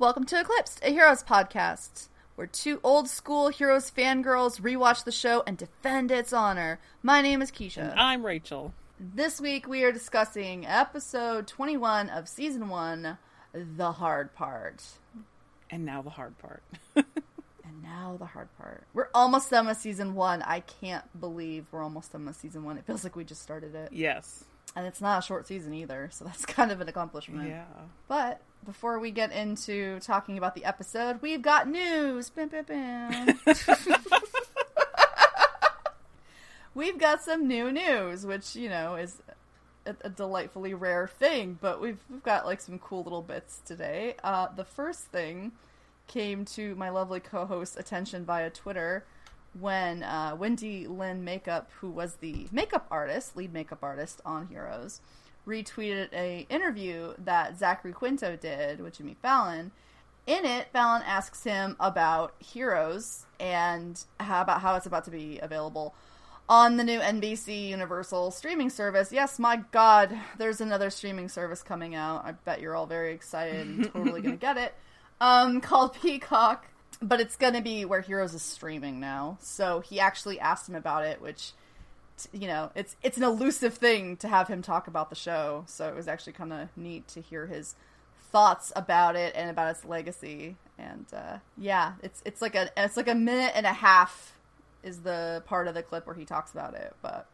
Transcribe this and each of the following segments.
Welcome to Eclipsed, a Heroes podcast, where two old school Heroes fangirls rewatch the show and defend its honor. My name is Keisha. I'm Rachel. This week we are discussing episode 21 of season 1, The Hard Part. And now the hard part. And now the hard part. We're almost done with season 1. I can't believe we're almost done with season 1. It feels like we just started it. yes. And it's not a short season either, so that's kind of an accomplishment. Yeah. But before we get into talking about the episode, we've got news. Bam, bam, bam. we've got some new news, which you know is a, a delightfully rare thing. But we've we've got like some cool little bits today. Uh, the first thing came to my lovely co-host's attention via Twitter when uh, Wendy Lynn Makeup, who was the makeup artist, lead makeup artist on Heroes, retweeted a interview that Zachary Quinto did with Jimmy Fallon. In it, Fallon asks him about Heroes and how about how it's about to be available on the new NBC Universal streaming service. Yes, my God, there's another streaming service coming out. I bet you're all very excited and totally gonna get it. Um, called Peacock, but it's gonna be where Heroes is streaming now. So he actually asked him about it, which you know, it's it's an elusive thing to have him talk about the show. So it was actually kind of neat to hear his thoughts about it and about its legacy. And uh, yeah, it's it's like a it's like a minute and a half is the part of the clip where he talks about it, but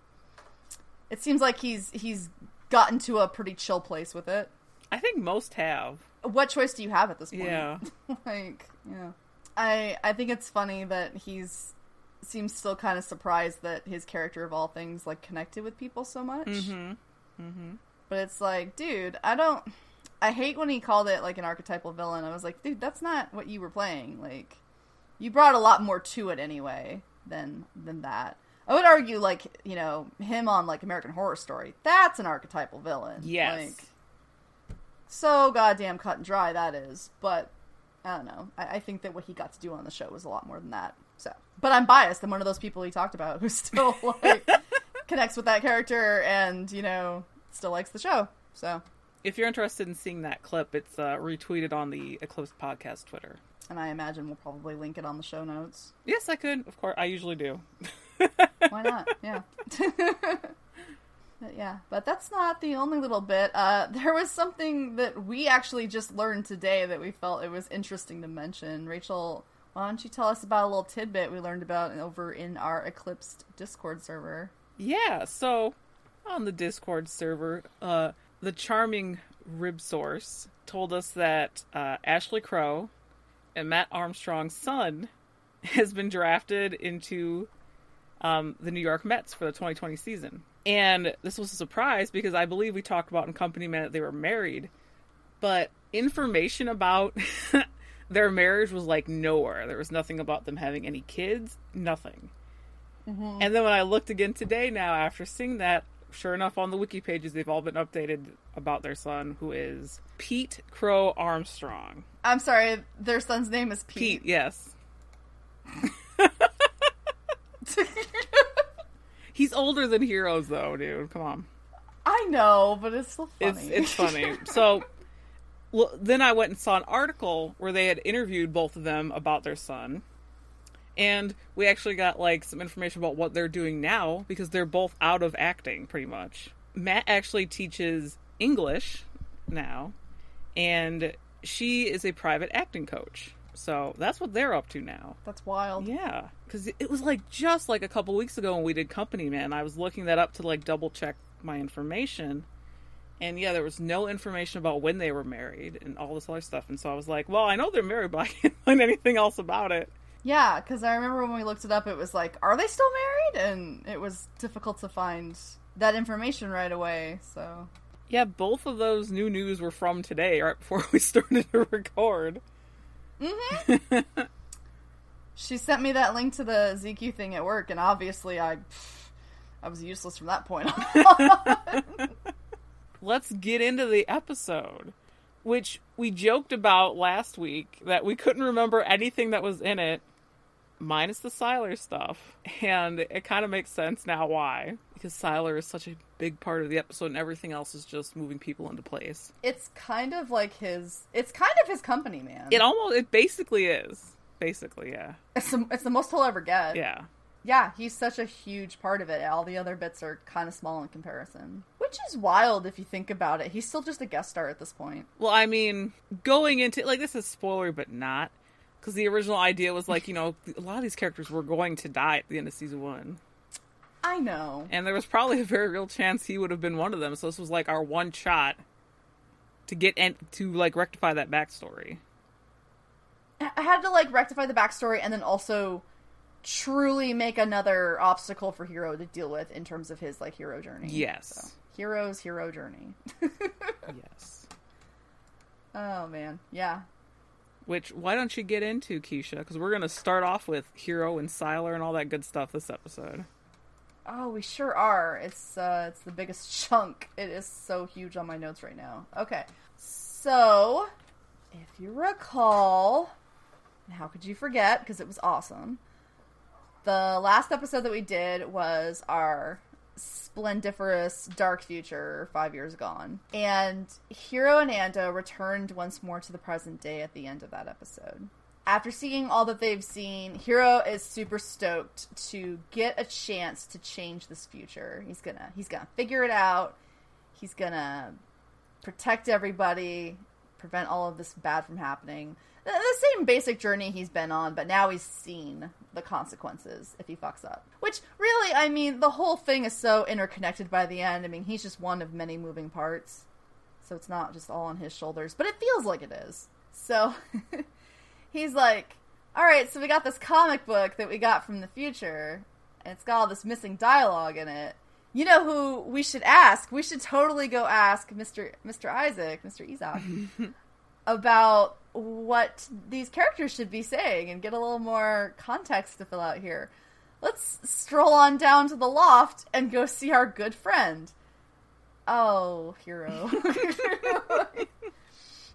it seems like he's he's gotten to a pretty chill place with it. I think most have. What choice do you have at this point? Yeah. like, yeah. I I think it's funny that he's seems still kind of surprised that his character of all things like connected with people so much. Mm-hmm. Mm-hmm. But it's like, dude, I don't. I hate when he called it like an archetypal villain. I was like, dude, that's not what you were playing. Like, you brought a lot more to it anyway than than that. I would argue, like, you know, him on like American Horror Story. That's an archetypal villain. Yes. Like, so goddamn cut and dry that is. But I don't know. I, I think that what he got to do on the show was a lot more than that. So, but I'm biased. I'm one of those people he talked about who still like connects with that character and you know still likes the show. So, If you're interested in seeing that clip, it's uh, retweeted on the Eclipse Podcast Twitter. and I imagine we'll probably link it on the show notes. Yes, I could. Of course, I usually do. Why not? Yeah. But yeah, but that's not the only little bit. Uh, there was something that we actually just learned today that we felt it was interesting to mention. Rachel, why don't you tell us about a little tidbit we learned about over in our Eclipsed Discord server? Yeah, so on the Discord server, uh, the charming Rib Source told us that uh, Ashley Crow and Matt Armstrong's son has been drafted into um, the New York Mets for the 2020 season. And this was a surprise because I believe we talked about in Company Man that they were married, but information about their marriage was like nowhere. There was nothing about them having any kids, nothing. Mm-hmm. And then when I looked again today now after seeing that, sure enough on the wiki pages they've all been updated about their son who is Pete Crow Armstrong. I'm sorry, their son's name is Pete, Pete. yes. He's older than Heroes though, dude. Come on. I know, but it's still funny. it's funny. so then I went and saw an article where they had interviewed both of them about their son. And we actually got like some information about what they're doing now because they're both out of acting pretty much. Matt actually teaches English now and she is a private acting coach. So that's what they're up to now. That's wild. Yeah, because it was like just like a couple weeks ago when we did Company Man. I was looking that up to like double check my information, and yeah, there was no information about when they were married and all this other stuff. And so I was like, well, I know they're married, but I can't find anything else about it. Yeah, because I remember when we looked it up, it was like, are they still married? And it was difficult to find that information right away. So Yeah, both of those new news were from today, right before we started to record. Mhm. She sent me that link to the ZQ thing at work, and obviously I, I was useless from that point on. Let's get into the episode, which we joked about last week that we couldn't remember anything that was in it. minus the Sylar stuff. And it kind of makes sense now why. Because Sylar is such a big part of the episode and everything else is just moving people into place. It's kind of like his. It's kind of his company, man. It almost, it basically is. Basically, yeah. It's the, it's the most he'll ever get. Yeah. Yeah, he's such a huge part of it. All the other bits are kind of small in comparison. Which is wild if you think about it. He's still just a guest star at this point. Well, I mean, going into, like, this is spoiler, but not. Because the original idea was, like, you know, a lot of these characters were going to die at the end of season one. I know. And there was probably a very real chance he would have been one of them. So this was, like, our one shot to get, and to, like, rectify that backstory. I had to, like, rectify the backstory and then also truly make another obstacle for Hiro to deal with in terms of his like hero journey. Yes. So, Hiro's hero journey. yes. Oh man, yeah. Which why don't you get into Keisha? Because we're gonna start off with Hiro and Sylar and all that good stuff this episode. Oh, we sure are. It's uh, it's the biggest chunk. It is so huge on my notes right now. Okay, so if you recall, how could you forget? Because it was awesome. The last episode that we did was our splendiferous dark future five years gone. And Hiro and Ando returned once more to the present day at the end of that episode. After seeing all that they've seen, Hiro is super stoked to get a chance to change this future. He's gonna he's gonna figure it out. He's gonna protect everybody, prevent all of this bad from happening the same basic journey he's been on, but now he's seen the consequences if he fucks up. Which really, I mean, the whole thing is so interconnected by the end. I mean, he's just one of many moving parts. So it's not just all on his shoulders, but it feels like it is. So he's like, all right, so we got this comic book that we got from the future, and it's got all this missing dialogue in it. You know who we should ask? We should totally go ask Mr. Mr. Isaac, Mr. Isaac, about what these characters should be saying and get a little more context to fill out here. Let's stroll on down to the loft and go see our good friend. Oh, Hiro.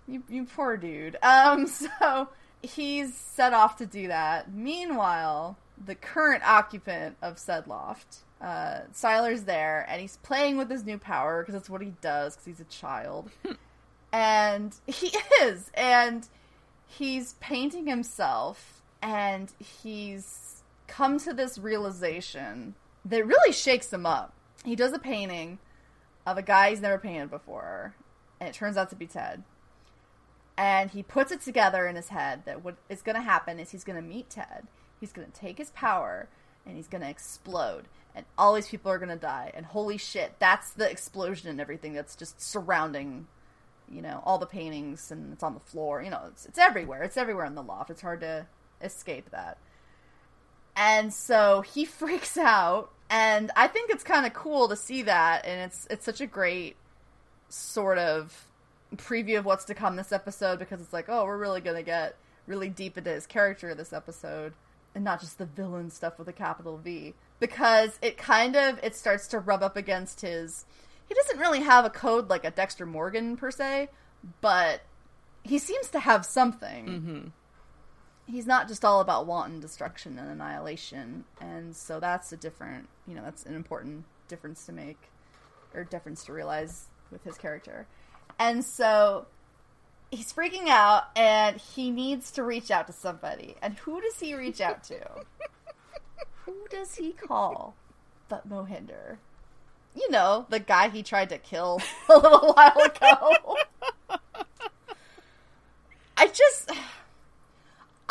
you, you poor dude. Um, so he's set off to do that. Meanwhile, the current occupant of said loft, uh, Sylar's there, and he's playing with his new power because that's what he does because he's a child and he is. And he's painting himself and he's come to this realization that really shakes him up. He does a painting of a guy he's never painted before and it turns out to be ted. And he puts it together in his head that what is going to happen is he's going to meet ted. He's going to take his power and he's going to explode and all these people are going to die. And holy shit that's the explosion and everything that's just surrounding you know all the paintings and it's on the floor you know it's, it's everywhere. It's everywhere in the loft. It's hard to escape that. And so he freaks out and i think it's kind of cool to see that and it's it's such a great sort of preview of what's to come this episode because it's like oh we're really gonna get really deep into his character this episode and not just the villain stuff with a capital v because it kind of it starts to rub up against his he doesn't really have a code like a Dexter Morgan per se, but he seems to have something. Mm-hmm. He's not just all about wanton destruction and annihilation, and so that's a different, you know, that's an important difference to make or difference to realize with his character. And so he's freaking out and he needs to reach out to somebody. And who does he reach out to? who does he call but Mohinder? You know, the guy he tried to kill a little while ago. I just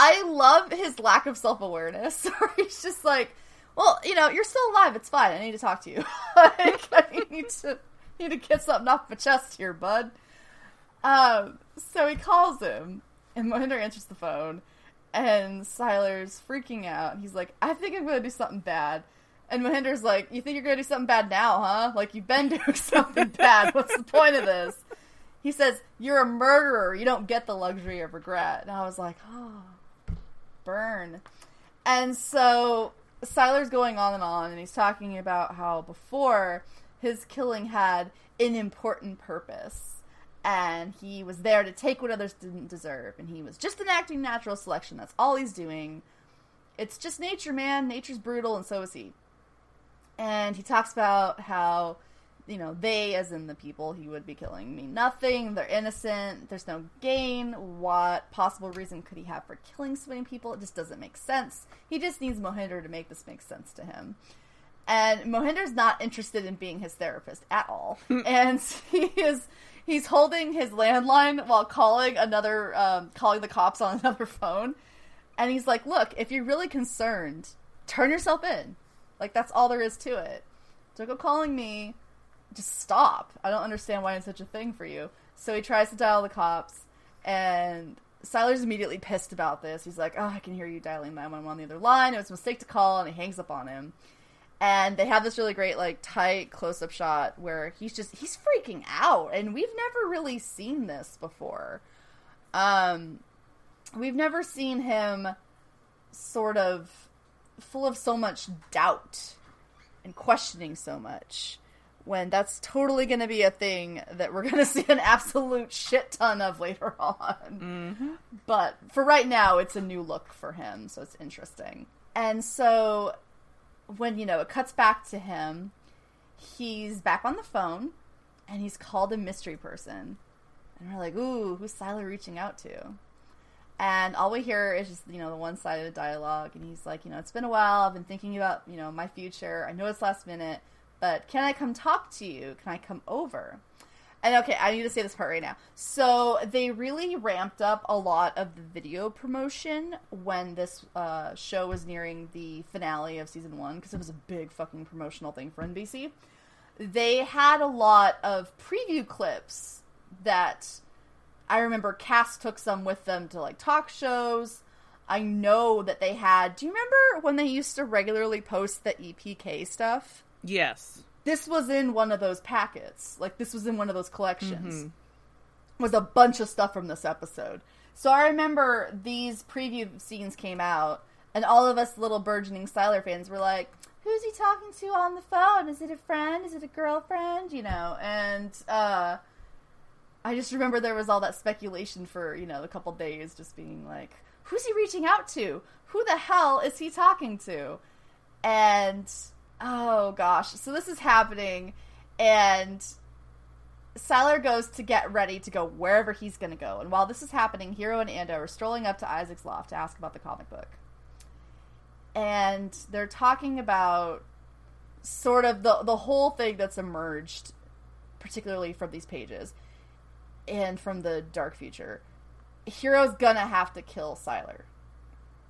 I love his lack of self-awareness. he's just like, well, you know, you're still alive. It's fine. I need to talk to you. like, I need to need to get something off my chest here, bud. Um, so he calls him, and Mohinder answers the phone, and Sylar's freaking out. He's like, I think I'm going to do something bad. And Mohinder's like, You think you're going to do something bad now, huh? Like, you've been doing something bad. What's the point of this? He says, You're a murderer. You don't get the luxury of regret. And I was like, Oh, burn. And so Sylar's going on and on, and he's talking about how before his killing had an important purpose. And he was there to take what others didn't deserve. And he was just enacting natural selection. That's all he's doing it's just nature, man. Nature's brutal, and so is he. And he talks about how, you know, they, as in the people he would be killing, mean nothing. They're innocent. There's no gain. What possible reason could he have for killing so many people? It just doesn't make sense. He just needs Mohinder to make this make sense to him. And Mohinder's not interested in being his therapist at all. and he is he's holding his landline while calling another um, calling the cops on another phone. And he's like, "Look, if you're really concerned, turn yourself in. Like that's all there is to it. Don't go calling me. Just stop. I don't understand why it's such a thing for you." So he tries to dial the cops, and Sylar's immediately pissed about this. He's like, "Oh, I can hear you dialing 911 on the other line. It was a mistake to call," and he hangs up on him and they have this really great like tight close up shot where he's just he's freaking out and we've never really seen this before um we've never seen him sort of full of so much doubt and questioning so much when that's totally going to be a thing that we're going to see an absolute shit ton of later on. Mm-hmm. But for right now, it's a new look for him, so it's interesting. And so when you know it cuts back to him, he's back on the phone, and he's called a mystery person, and we're like, "Ooh, who's Sylar reaching out to?" And all we hear is just you know the one sided dialogue, and he's like, "You know, it's been a while. I've been thinking about you know my future. I know it's last minute, but can I come talk to you? Can I come over?" And okay, I need to say this part right now. So they really ramped up a lot of the video promotion when this uh, show was nearing the finale of season one because it was a big fucking promotional thing for NBC. They had a lot of preview clips that I remember Cass took some with them to like talk shows. I know that they had. Do you remember when they used to regularly post the EPK stuff? Yes. this was in one of those packets. Like this was in one of those collections. Was a bunch of stuff from this episode. So I remember these preview scenes came out, and all of us little burgeoning Sylar fans were like, "Who's he talking to on the phone? Is it a friend? Is it a girlfriend? You know?" And uh, I just remember there was all that speculation for you know a couple days, just being like, "Who's he reaching out to? Who the hell is he talking to?" And oh gosh, so this is happening, and Sylar goes to get ready to go wherever he's going to go. And while this is happening, Hiro and Ando are strolling up to Isaac's loft to ask about the comic book. And they're talking about sort of the the whole thing that's emerged particularly from these pages and from the dark future. Hiro's gonna have to kill Sylar.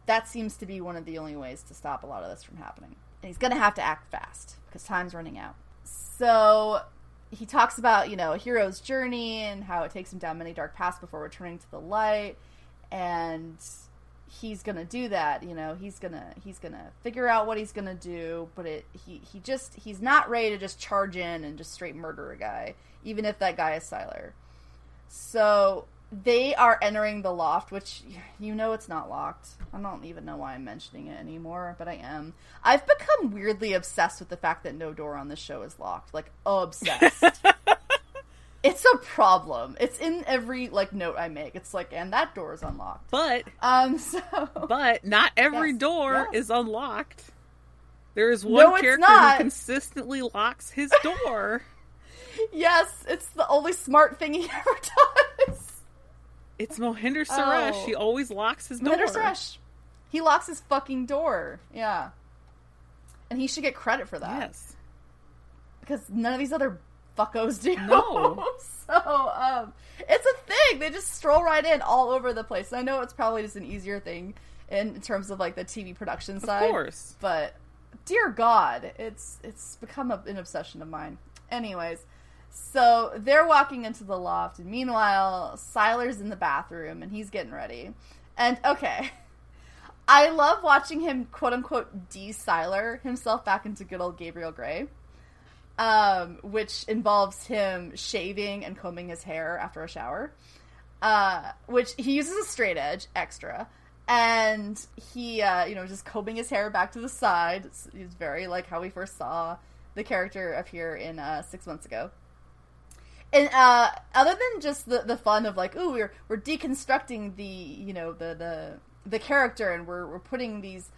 That seems to be one of the only ways to stop a lot of this from happening. And he's gonna have to act fast because time's running out. So he talks about, you know, a hero's journey and how it takes him down many dark paths before returning to the light. And he's gonna do that, you know, he's gonna he's gonna figure out what he's gonna do, but it he, he just he's not ready to just charge in and just straight murder a guy, even if that guy is Sylar. So they are entering the loft, which you know it's not locked. I don't even know why I'm mentioning it anymore, but I am. I've become weirdly obsessed with the fact that no door on this show is locked. Like obsessed. it's a problem. It's in every like note I make. It's like, and that door is unlocked. But Um, so but not every Yes. door Yeah. is unlocked. There is one No, character who consistently locks his door. yes, it's the only smart thing he ever does. it's Mohinder Suresh. Oh. He always locks his door. Commander Suresh. He locks his fucking door. Yeah. And he should get credit for that. Yes. Because none of these other fuckos do. No. so, um, it's a thing. They just stroll right in all over the place. I know it's probably just an easier thing in terms of like the TV production side. Of course. But dear God, it's it's become a, an obsession of mine. Anyways, so they're walking into the loft, and meanwhile, Sylar's in the bathroom and he's getting ready. And okay, I love watching him quote unquote de-Sylar himself back into good old Gabriel Gray. Um, which involves him shaving and combing his hair after a shower. Uh, which he uses a straight edge extra, and he, uh, you know, just combing his hair back to the side. It's- He's very like how we first saw the character appear in uh, six months ago. And uh, other than just the the fun of like, ooh, we're we're deconstructing the you know the the the character, and we're we're putting these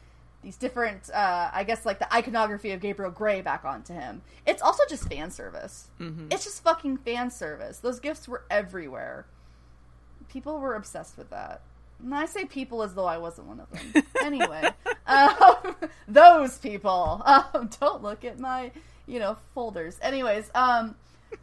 these different, uh, I guess, like the iconography of Gabriel Gray back onto him. It's also just fan service. Mm-hmm. It's just fucking fan service. Those gifts were everywhere. People were obsessed with that. And I say people as though I wasn't one of them. anyway, um, those people. Um, don't look at my, you know, folders. Anyways, um,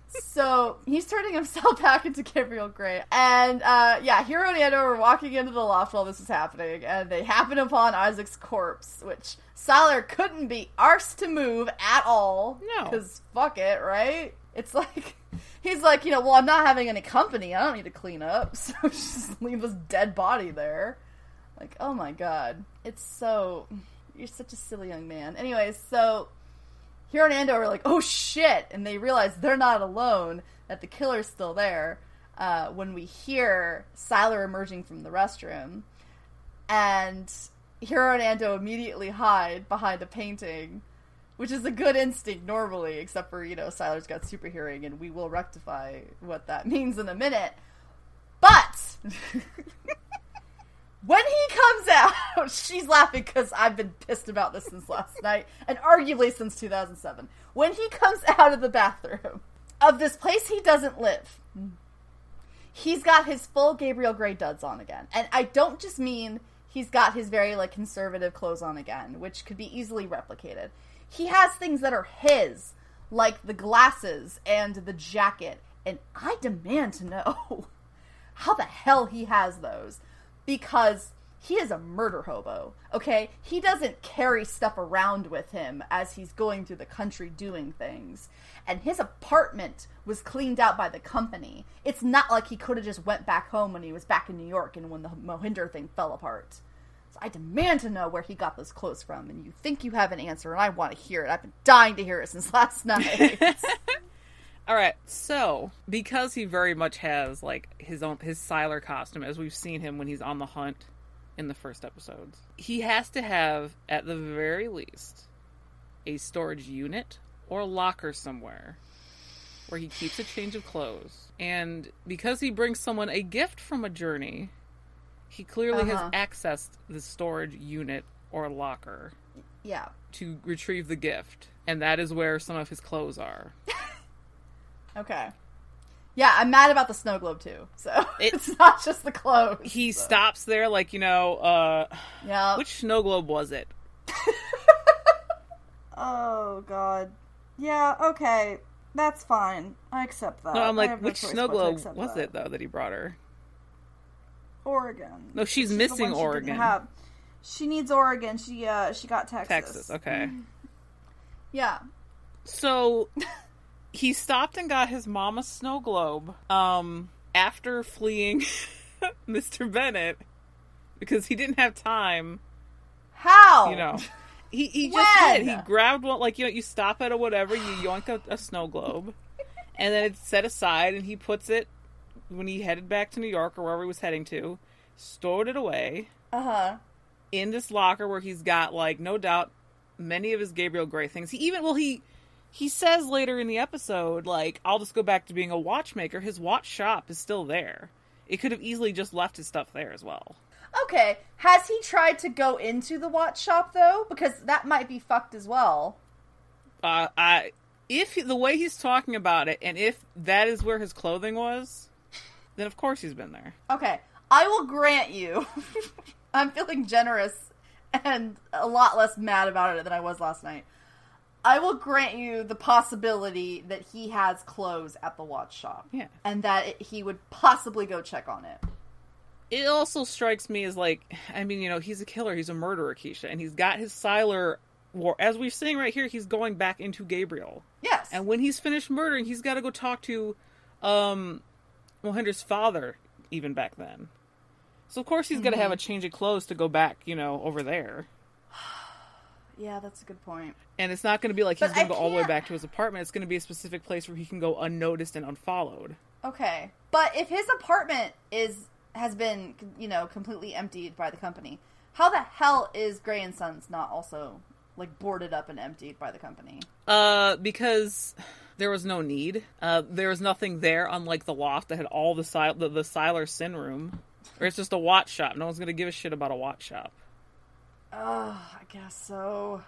so he's turning himself back into Gabriel Gray. And uh, yeah, Hiro and Ando are walking into the loft while this is happening, and they happen upon Isaac's corpse, which Sylar couldn't be arsed to move at all. No. Because fuck it, right? It's like, he's like, you know, well, I'm not having any company. I don't need to clean up. So just leave this dead body there. Like, oh my god. It's so. You're such a silly young man. Anyways, so Hiro and Ando are like, oh shit, and they realize they're not alone, that the killer's still there. Uh, when we hear Sylar emerging from the restroom, and Hiro and Ando immediately hide behind a painting, which is a good instinct normally, except for, you know, Sylar's got super hearing, and we will rectify what that means in a minute. But when he comes out, she's laughing because I've been pissed about this since last night, and arguably since 2007. When he comes out of the bathroom of this place he doesn't live, he's got his full Gabriel Gray duds on again. And I don't just mean he's got his very like conservative clothes on again, which could be easily replicated. He has things that are his, like the glasses and the jacket, and I demand to know how the hell he has those because he is a murder hobo, okay? He doesn't carry stuff around with him as he's going through the country doing things. And his apartment was cleaned out by the company. It's not like he could have just went back home when he was back in New York and when the Mohinder thing fell apart. So I demand to know where he got those clothes from, and you think you have an answer, and I want to hear it. I've been dying to hear it since last night. All right, so because he very much has like his own his Sylar costume, as we've seen him when he's on the hunt in the first episodes, he has to have at the very least a storage unit or locker somewhere where he keeps a change of clothes. And because he brings someone a gift from a journey, he clearly Uh-huh. has accessed the storage unit or locker yeah. to retrieve the gift, and that is where some of his clothes are. Okay. Yeah, I'm mad about the snow globe too. So It- it's not just the clothes. He so. stops there, like you know, uh, Yeah. which snow globe was it? Oh god. Yeah. Okay. That's fine. I accept that. No, I'm like, have no which snow globe was that. it though that he brought her? Oregon. No, she's the missing she Oregon. have. She needs Oregon. She uh she got Texas. Texas. Okay. Yeah. So he stopped and got his mama snow globe um after fleeing Mr. Bennett because he didn't have time, How? you know. He he just When? did. He grabbed one like you know, you stop at a whatever, you yoink a, a snow globe and then it's set aside and he puts it when he headed back to New York or wherever he was heading to, stored it away Uh huh. in this locker where he's got like no doubt many of his Gabriel Gray things. He even well he he says later in the episode like I'll just go back to being a watchmaker. His watch shop is still there. It could have easily just left his stuff there as well. Okay. Has he tried to go into the watch shop though? Because that might be fucked as well. Uh I if he- the way he's talking about it and if that is where his clothing was, then of course he's been there. Okay. I will grant you. I'm feeling generous and a lot less mad about it than I was last night. I will grant you the possibility that he has clothes at the watch shop. Yeah. And that it, he would possibly go check on it. it also strikes me as like I mean, you know, he's a killer, he's a murderer, Keisha, and he's got his Sylar war as we're seeing right here, he's going back into Gabriel. Yes. And when he's finished murdering, he's gotta go talk to um Mohinder's father even back then. So of course he's gonna have a change of clothes to go back, you know, over there. Yeah, that's a good point. And it's not gonna be like he's gonna I go all the way back to his apartment. It's gonna be a specific place where he can go unnoticed and unfollowed. Okay. But if his apartment is has been, you know, completely emptied by the company, how the hell is Gray and Sons not also like boarded up and emptied by the company? Uh, because there was no need. Uh, there was nothing there, unlike the loft that had all the sil- the, the Sylar sin room. Or it's just a watch shop. No one's gonna give a shit about a watch shop. Oh, I guess so.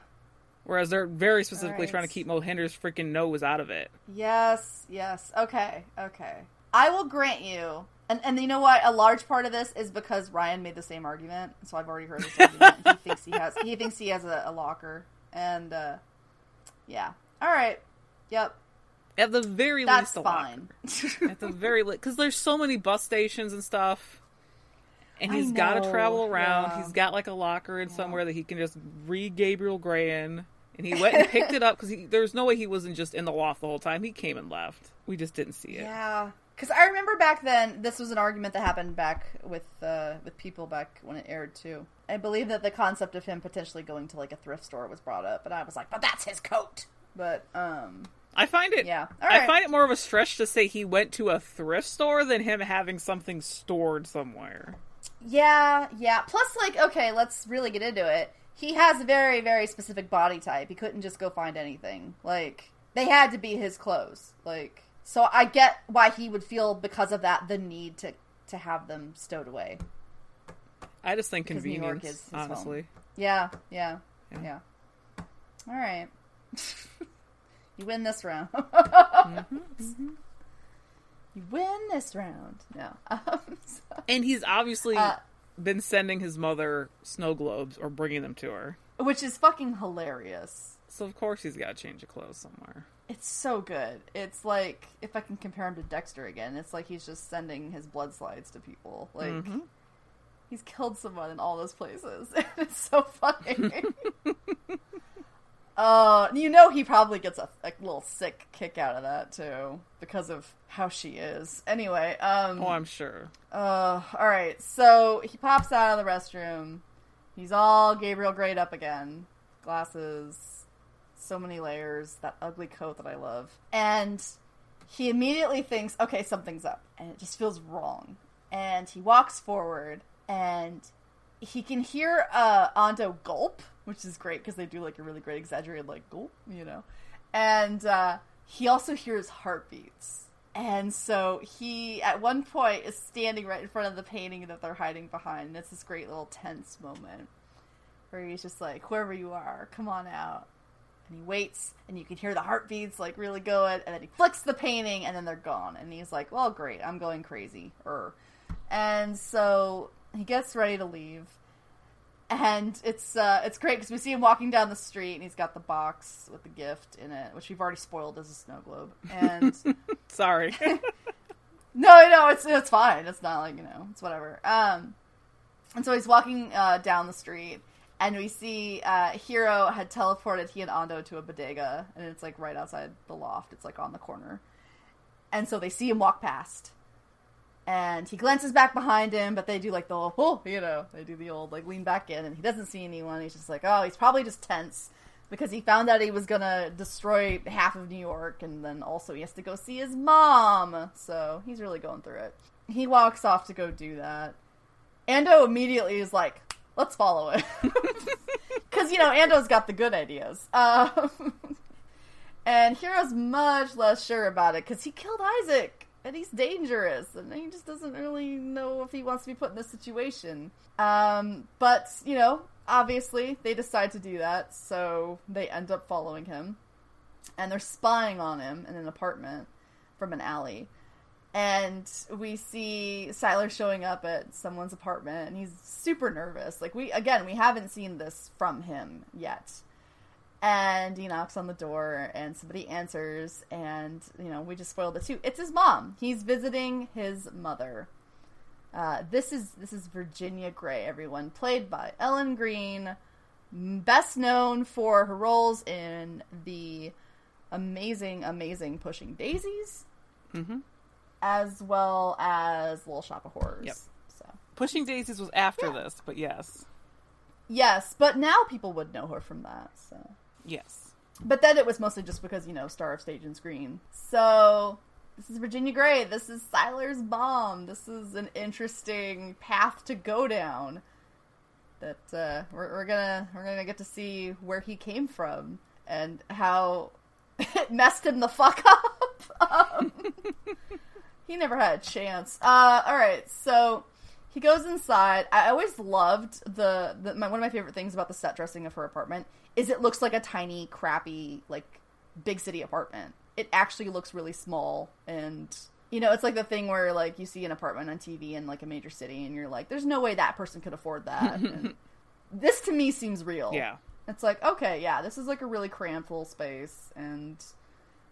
Whereas they're very specifically Alright. trying to keep Mohinder's freaking nose out of it. Yes, yes. Okay, okay. I will grant you. And and you know what? A large part of this is because Ryan made the same argument, so I've already heard this argument. he thinks he has he thinks he has a, a locker, and uh, yeah. All right. Yep. At the very That's least, a fine. locker. At the very least, because there's so many bus stations and stuff, and he's got to travel around. yeah. He's got like a locker in somewhere that he can just read Gabriel Gray in. And he went and picked it up because there's no way he wasn't just in the loft the whole time. He came and left. We just didn't see it. Yeah, because I remember back then this was an argument that happened back with uh, with people back when it aired too. I believe that the concept of him potentially going to like a thrift store was brought up, and I was like, "But that's his coat." But um, I find it. Yeah. I find it more of a stretch to say he went to a thrift store than him having something stored somewhere. Yeah, yeah. Plus, like, okay, let's really get into it. He has a very, very specific body type. He couldn't just go find anything. Like, they had to be his clothes. Like, so I get why he would feel because of that the need to to have them stowed away. I just think 'Cause New York convenience, is honestly. Yeah, yeah, Yeah. yeah. All right. you win this round. Mm-hmm, You win this round. No. Um, so- And he's obviously Uh, been sending his mother snow globes or bringing them to her. which is fucking hilarious. So of course he's got to change of clothes somewhere. It's so good. It's like if I can compare him to Dexter again, it's like he's just sending his blood slides to people. Like Mhm. he's killed someone in all those places. it's so funny. Uh, you know he probably gets a, a little sick kick out of that too because of how she is. Anyway, um, Oh, I'm sure. uh, all right. So he pops out of the restroom. He's all Gabriel grayed up again. Glasses, so many layers, that ugly coat that I love. And he immediately thinks, okay, something's up. And it just feels wrong. And he walks forward and he can hear uh, Ando gulp, which is great because they do like a really great exaggerated like gulp, you know. And uh, he also hears heartbeats. And so he, at one point, is standing right in front of the painting that they're hiding behind. And it's this great little tense moment where he's just like, whoever you are, come on out. And he waits, and you can hear the heartbeats like really going. And then he flicks the painting, and then they're gone. And he's like, well, great, I'm going crazy. Er. And so he gets ready to leave. And it's uh, it's great because we see him walking down the street, and he's got the box with the gift in it, which we've already spoiled as a snow globe. And Sorry. no, no, it's it's fine. It's not like you know, it's whatever. Um, and so he's walking uh, down the street, and we see uh, Hiro had teleported he and Ando to a bodega, and it's like right outside the loft. It's like on the corner, and so they see him walk past, and he glances back behind him, but they do like the whole, oh, you know, they do the old like lean back in, and he doesn't see anyone. He's just like, oh, he's probably just tense because he found out he was gonna destroy half of New York, and then also he has to go see his mom. So he's really going through it. He walks off to go do that. Ando immediately is like, "Let's follow it," because you know Ando's got the good ideas. Um, and Hiro's much less sure about it because he killed Isaac, and he's dangerous, and he just doesn't really know if he wants to be put in this situation. Um, but you know, obviously they decide to do that, so they end up following him, and they're spying on him in an apartment from an alley. And we see Sylar showing up at someone's apartment, and he's super nervous. Like we again, we haven't seen this from him yet. And he knocks on the door, and somebody answers, and you know we just spoiled it too. It's his mom. He's visiting his mother. Uh, this is this is Virginia Gray, everyone, played by Ellen Greene, best known for her roles in the amazing, amazing Pushing Daisies, hmm as well as Little Shop of Horrors. Yep. So Pushing Daisies was after this, but yes. yes, but now people would know her from that. So, Yes. but then it was mostly just because you know Star of Stage and Screen. So this is Virginia Gray. This is Sylar's bomb. This is an interesting path to go down. That uh, we're, we're gonna we're gonna get to see where he came from and how it messed him the fuck up. Um, he never had a chance. Uh, all right, so he goes inside. I always loved the, the my, one of my favorite things about the set dressing of her apartment is it looks like a tiny, crappy, like big city apartment. It actually looks really small and you know, it's like the thing where like you see an apartment on TV in like a major city and you're like, there's no way that person could afford that. And this to me seems real. Yeah. It's like, okay, yeah, this is like a really cramped little space and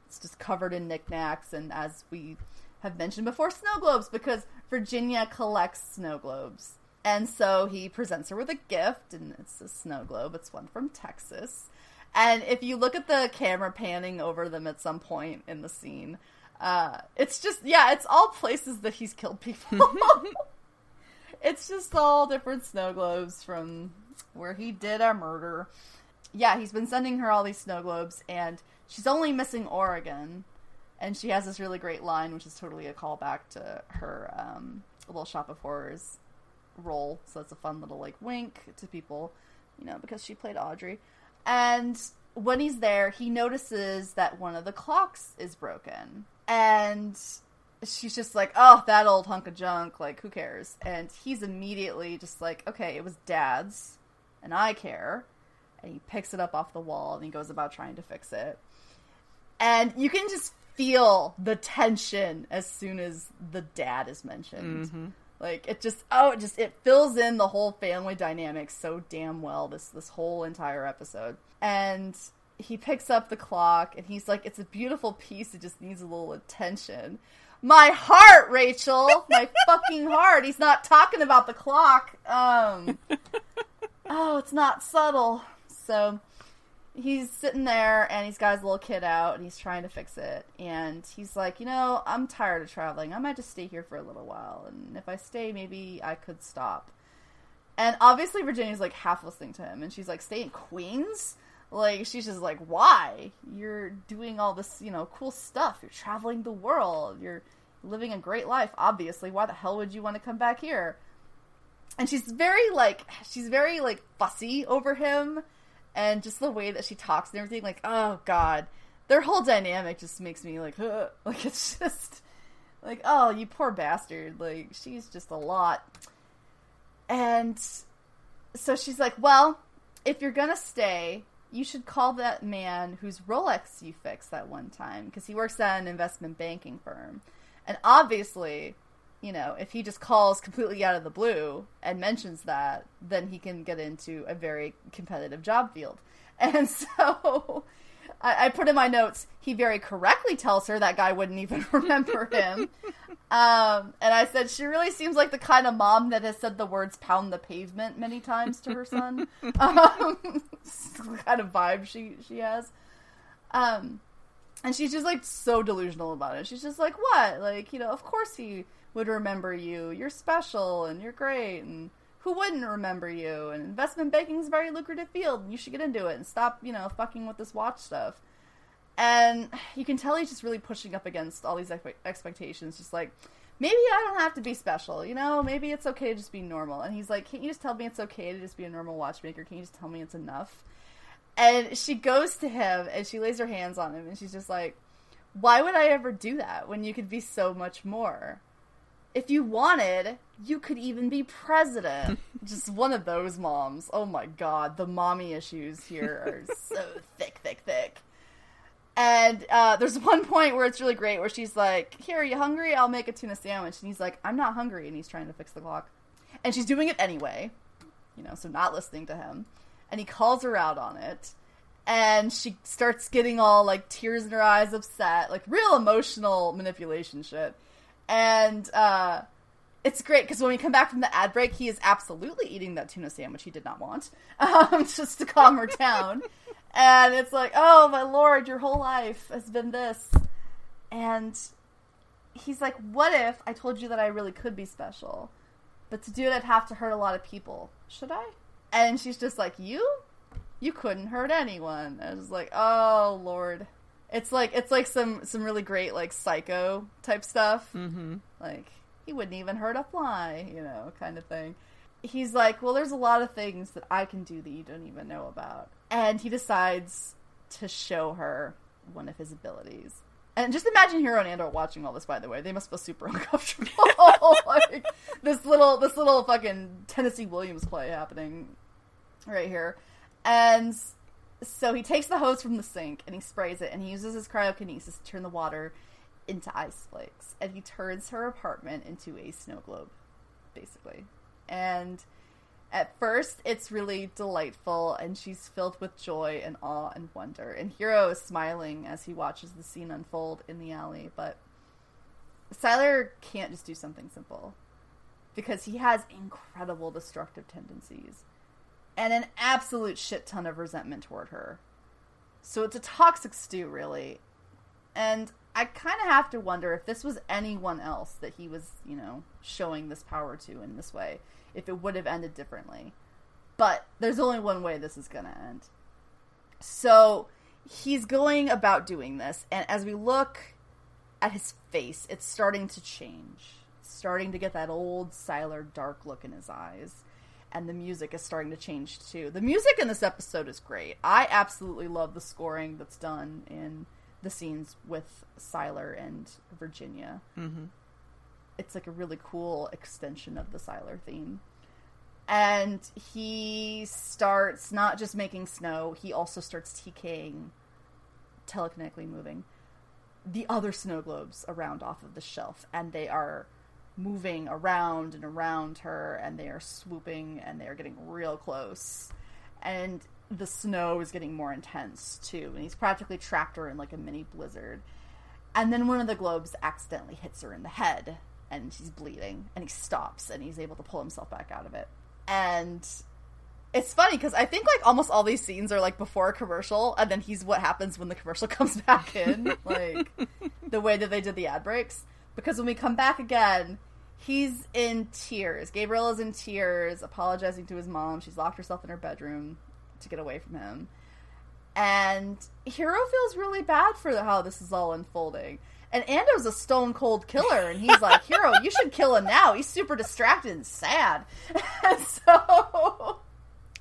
it's just covered in knickknacks and as we have mentioned before, snow globes because Virginia collects snow globes. And so he presents her with a gift and it's a snow globe. It's one from Texas. And if you look at the camera panning over them at some point in the scene, uh, it's just yeah, it's all places that he's killed people. it's just all different snow globes from where he did a murder. Yeah, he's been sending her all these snow globes, and she's only missing Oregon. And she has this really great line, which is totally a callback to her um, Little Shop of Horrors role. So it's a fun little like wink to people, you know, because she played Audrey. And when he's there, he notices that one of the clocks is broken and she's just like, "Oh, that old hunk of junk. Like, who cares?" And he's immediately just like, "Okay, it was Dad's, and I care." And he picks it up off the wall and he goes about trying to fix it. And you can just feel the tension as soon as the dad is mentioned. Mm-hmm. Like it just oh, it just it fills in the whole family dynamic so damn well this this whole entire episode. And he picks up the clock and he's like, "It's a beautiful piece. It just needs a little attention." My heart, Rachel, my fucking heart. He's not talking about the clock. Um, oh, it's not subtle. So he's sitting there and he's got his little kid out and he's trying to fix it. And he's like, you know, I'm tired of traveling. I might just stay here for a little while. And if I stay, maybe I could stop. And obviously, Virginia's like half listening to him. And she's like, stay in Queens? Like she's just like, why? You're doing all this, you know, cool stuff. You're traveling the world. You're living a great life. Obviously, why the hell would you want to come back here? And she's very like, she's very like fussy over him, and just the way that she talks and everything. Like, oh god, their whole dynamic just makes me like, like it's just like, oh, you poor bastard. Like she's just a lot. And so she's like, well, if you're gonna stay, you should call that man whose Rolex you fixed that one time because he works at an investment banking firm. And obviously, you know, if he just calls completely out of the blue and mentions that, then he can get into a very competitive job field. And so I, I put in my notes, he very correctly tells her that guy wouldn't even remember him. Um, and I said, she really seems like the kind of mom that has said the words pound the pavement many times to her son. um, kind of vibe she, she has. Um, and she's just like so delusional about it. She's just like, what? Like, you know, of course he would remember you. You're special and you're great. And who wouldn't remember you? And investment banking is a very lucrative field. And you should get into it and stop, you know, fucking with this watch stuff and you can tell he's just really pushing up against all these expectations just like maybe i don't have to be special you know maybe it's okay to just be normal and he's like can't you just tell me it's okay to just be a normal watchmaker can you just tell me it's enough and she goes to him and she lays her hands on him and she's just like why would i ever do that when you could be so much more if you wanted you could even be president just one of those moms oh my god the mommy issues here are so thick thick thick and uh, there's one point where it's really great where she's like, Here, are you hungry? I'll make a tuna sandwich. And he's like, I'm not hungry. And he's trying to fix the clock. And she's doing it anyway, you know, so not listening to him. And he calls her out on it. And she starts getting all like tears in her eyes, upset, like real emotional manipulation shit. And uh, it's great because when we come back from the ad break, he is absolutely eating that tuna sandwich he did not want, um, just to calm her down and it's like, oh my lord, your whole life has been this. And he's like, what if I told you that I really could be special? But to do it, I'd have to hurt a lot of people. Should I? And she's just like, you? You couldn't hurt anyone. And was like, oh lord. It's like it's like some some really great like psycho type stuff. Mm-hmm. Like he wouldn't even hurt a fly, you know, kind of thing. He's like, well, there's a lot of things that I can do that you don't even know about and he decides to show her one of his abilities. And just imagine Hiro and Ando watching all this. By the way, they must feel super uncomfortable. like this little, this little fucking Tennessee Williams play happening right here. And so he takes the hose from the sink and he sprays it, and he uses his cryokinesis to turn the water into ice flakes, and he turns her apartment into a snow globe, basically. And at first, it's really delightful, and she's filled with joy and awe and wonder. And Hiro is smiling as he watches the scene unfold in the alley, but Sylar can't just do something simple because he has incredible destructive tendencies and an absolute shit ton of resentment toward her. So it's a toxic stew, really. And I kind of have to wonder if this was anyone else that he was, you know, showing this power to in this way if it would have ended differently. But there's only one way this is going to end. So he's going about doing this, and as we look at his face, it's starting to change. It's starting to get that old Sylar dark look in his eyes. And the music is starting to change too. The music in this episode is great. I absolutely love the scoring that's done in the scenes with Sylar and Virginia. Mm-hmm it's like a really cool extension of the Sylar theme. And he starts not just making snow, he also starts TKing, telekinetically moving, the other snow globes around off of the shelf. And they are moving around and around her, and they are swooping, and they are getting real close. And the snow is getting more intense, too. And he's practically trapped her in like a mini blizzard. And then one of the globes accidentally hits her in the head and she's bleeding and he stops and he's able to pull himself back out of it and it's funny because i think like almost all these scenes are like before a commercial and then he's what happens when the commercial comes back in like the way that they did the ad breaks because when we come back again he's in tears gabriel is in tears apologizing to his mom she's locked herself in her bedroom to get away from him and Hiro feels really bad for how this is all unfolding and Ando's a stone cold killer, and he's like, Hiro, you should kill him now. He's super distracted and sad. and so. Oh,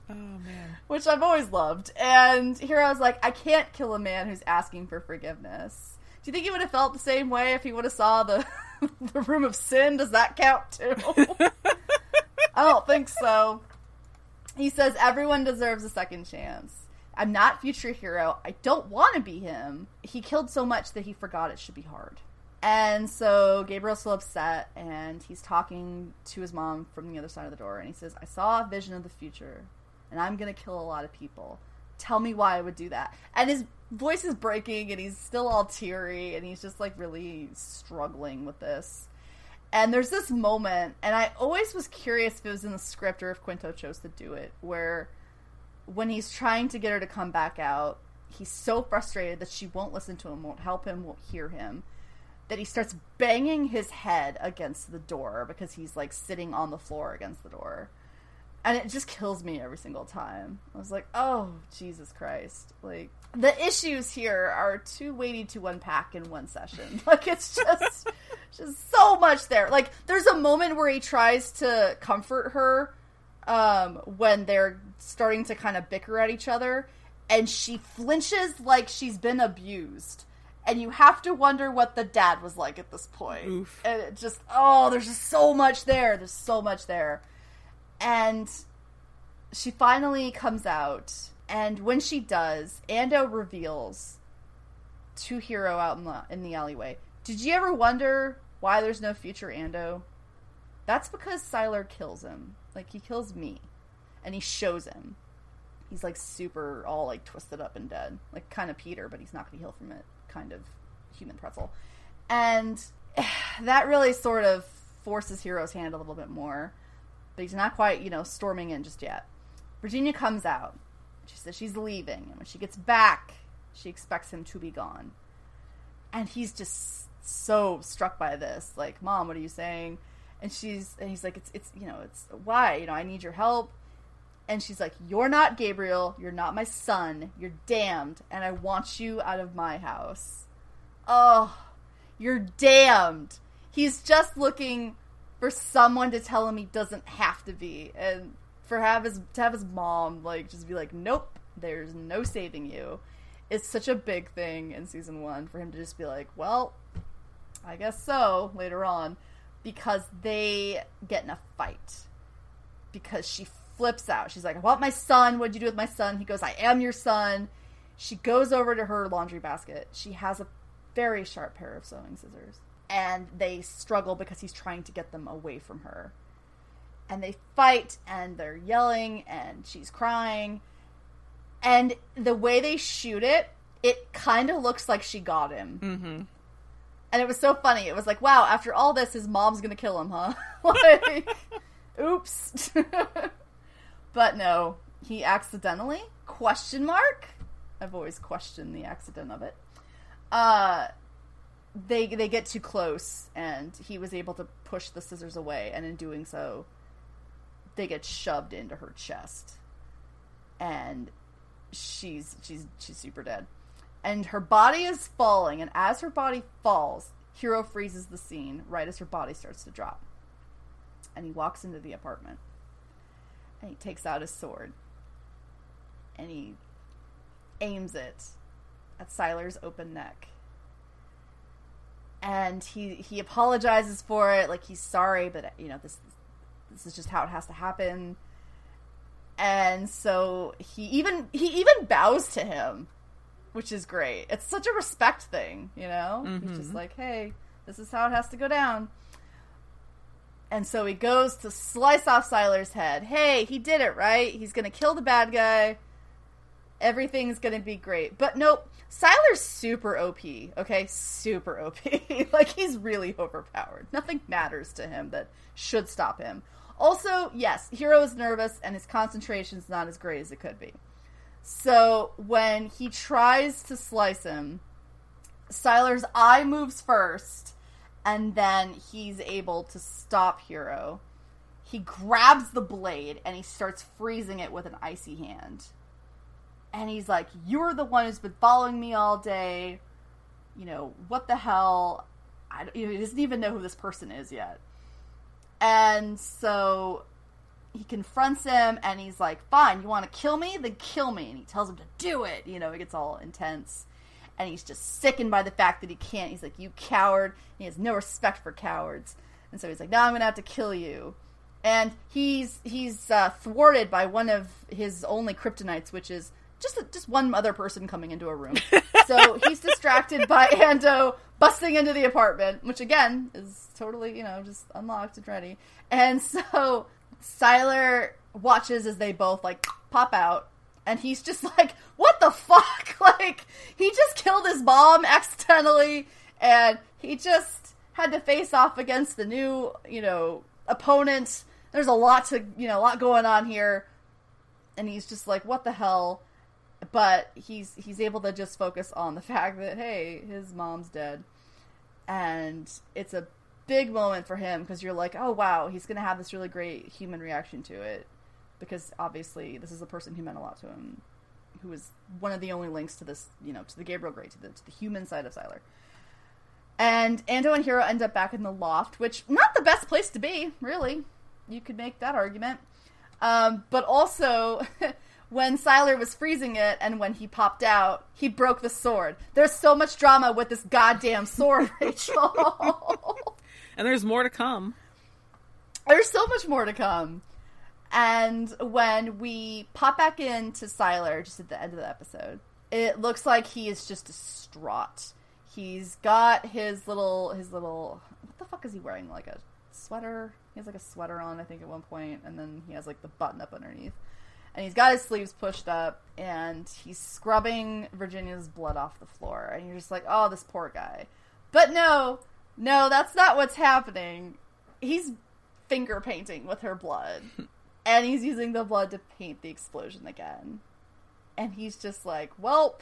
man. Which I've always loved. And Hiro's like, I can't kill a man who's asking for forgiveness. Do you think he would have felt the same way if he would have saw the the room of sin? Does that count too? I don't think so. He says everyone deserves a second chance. I'm not future Hiro. I don't want to be him. He killed so much that he forgot it should be hard. And so Gabriel's still upset, and he's talking to his mom from the other side of the door, and he says, I saw a vision of the future, and I'm going to kill a lot of people. Tell me why I would do that. And his voice is breaking, and he's still all teary, and he's just like really struggling with this. And there's this moment, and I always was curious if it was in the script or if Quinto chose to do it, where when he's trying to get her to come back out, he's so frustrated that she won't listen to him, won't help him, won't hear him, that he starts banging his head against the door because he's like sitting on the floor against the door. And it just kills me every single time. I was like, oh, Jesus Christ. Like, the issues here are too weighty to unpack in one session. Like, it's just, just so much there. Like, there's a moment where he tries to comfort her um, when they're starting to kind of bicker at each other, and she flinches like she's been abused. And you have to wonder what the dad was like at this point. Oof. And it just, oh, there's just so much there. There's so much there. And she finally comes out, and when she does, Ando reveals to Hiro out in the in the alleyway. Did you ever wonder why there's no future Ando? That's because Sylar kills him. Like he kills me, and he shows him. He's like super all like twisted up and dead, like kind of Peter, but he's not going to heal from it. Kind of human pretzel, and that really sort of forces Hiro's hand a little bit more. But he's not quite, you know, storming in just yet. Virginia comes out. She says she's leaving, and when she gets back, she expects him to be gone. And he's just so struck by this. Like, Mom, what are you saying? and she's and he's like it's it's you know it's why you know i need your help and she's like you're not gabriel you're not my son you're damned and i want you out of my house oh you're damned he's just looking for someone to tell him he doesn't have to be and for have his to have his mom like just be like nope there's no saving you It's such a big thing in season one for him to just be like, well, I guess so later on, because they get in a fight. Because she flips out. She's like, I want my son. What'd you do with my son? He goes, I am your son. She goes over to her laundry basket. She has a very sharp pair of sewing scissors. And they struggle because he's trying to get them away from her. And they fight and they're yelling and she's crying. And the way they shoot it, it kind of looks like she got him. Mm-hmm. And it was so funny. It was like, wow, after all this, his mom's gonna kill him, huh? like, oops. but no, he accidentally, question mark? I've always questioned the accident of it. Uh, they they get too close, and he was able to push the scissors away, and in doing so, they get shoved into her chest, and she's she's she's super dead, and her body is falling, and as her body falls, Hiro freezes the scene right as her body starts to drop, and he walks into the apartment, and he takes out his sword, and he aims it at Sylar's open neck. And he he apologizes for it, like he's sorry, but you know this this is just how it has to happen. And so he even he even bows to him, which is great. It's such a respect thing, you know. He's just mm-hmm. like, hey, this is how it has to go down. And so he goes to slice off Sylar's head. Hey, he did it, right? He's gonna kill the bad guy everything's gonna be great. But nope, Sylar's super OP, okay? Super OP. like, he's really overpowered. Nothing matters to him that should stop him. Also, yes, Hiro is nervous and his concentration's not as great as it could be. So, when he tries to slice him, Sylar's eye moves first, and then he's able to stop Hiro. He grabs the blade and he starts freezing it with an icy hand and he's like, "You're the one who's been following me all day. You know what the hell? I, you know, he doesn't even know who this person is yet." And so he confronts him, and he's like, "Fine, you want to kill me? Then kill me." And he tells him to do it. You know, he gets all intense, and he's just sickened by the fact that he can't. He's like, "You coward!" He has no respect for cowards, and so he's like, "Now I'm gonna have to kill you." And he's he's uh, thwarted by one of his only kryptonites, which is just just one other person coming into a room. so he's distracted by Ando busting into the apartment, which again is totally you know just unlocked and ready. And so Sylar watches as they both like pop out, and he's just like, "What the fuck?" Like he just killed his mom accidentally, and he just had to face off against the new you know opponent. There's a lot to you know a lot going on here. And he's just like, "What the hell?" But he's he's able to just focus on the fact that hey, his mom's dead, and it's a big moment for him because you're like, oh wow, he's gonna have this really great human reaction to it, because obviously this is a person who meant a lot to him, who was one of the only links to this, you know, to the Gabriel Gray, to the to the human side of Sylar. And Ando and Hiro end up back in the loft, which not the best place to be, really. You could make that argument. Um, but also when Sylar was freezing it and when he popped out, he broke the sword. There's so much drama with this goddamn sword, Rachel. and there's more to come. There's so much more to come. And when we pop back into Sylar just at the end of the episode, it looks like he is just distraught. He's got his little his little what the fuck is he wearing? Like a sweater? He has like a sweater on, I think, at one point, and then he has like the button up underneath and he's got his sleeves pushed up and he's scrubbing Virginia's blood off the floor. And you're just like oh this poor guy. But no no that's not what's happening. He's finger painting with her blood. And he's using the blood to paint the explosion again. And he's just like welp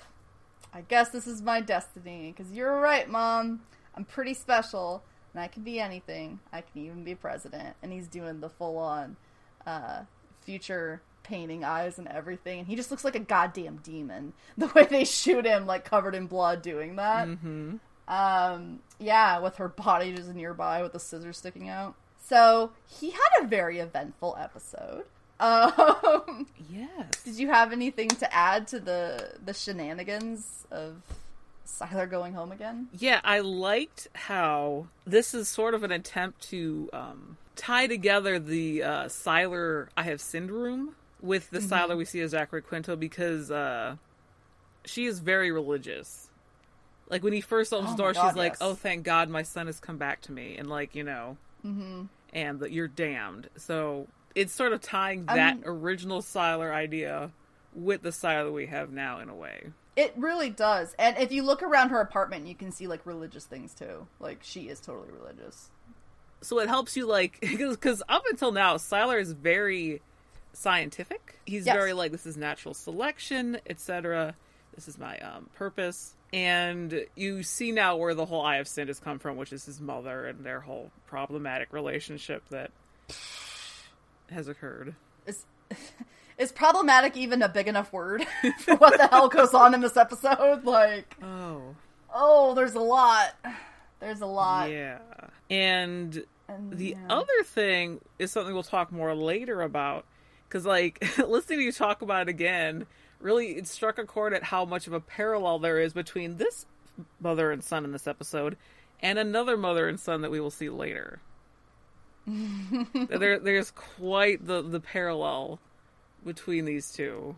i guess this is my destiny because you're right mom. I'm pretty special and i can be anything. I can even be president. And he's doing the full on uh, future painting eyes and everything, and he just looks like a goddamn demon. The way they shoot him, like covered in blood, doing that. Mm-hmm. Um, yeah, with her body just nearby with the scissors sticking out. So he had a very eventful episode. Um, yes. did you have anything to add to the the shenanigans of Sylar going home again? Yeah, I liked how this is sort of an attempt to um, tie together the uh, Sylar I have sinned room with the mm-hmm. Sylar we see as Zachary Quinto because uh, she is very religious. Like when he first opens oh the door, God, she's like, yes. "Oh, thank God, my son has come back to me," and like you know, mm-hmm. and that you're damned. So it's sort of tying that original Sylar idea with the Sylar we have now in a way. It really does. And if you look around her apartment, you can see like religious things too. Like she is totally religious. So it helps you like because up until now, Sylar is very scientific. He's yes. very like this is natural selection, etc. This is my um, purpose. And you see now where the whole Eye of Sin has come from, which is his mother and their whole problematic relationship that has occurred. Is, is problematic even a big enough word for what the hell goes on in this episode? Like, oh, oh, there's a lot. There's a lot. Yeah, and, and the yeah. other thing is something we'll talk more later about because, like, listening to you talk about it again really it struck a chord at how much of a parallel there is between this mother and son in this episode and another mother and son that we will see later. there, there's quite the the parallel between these two.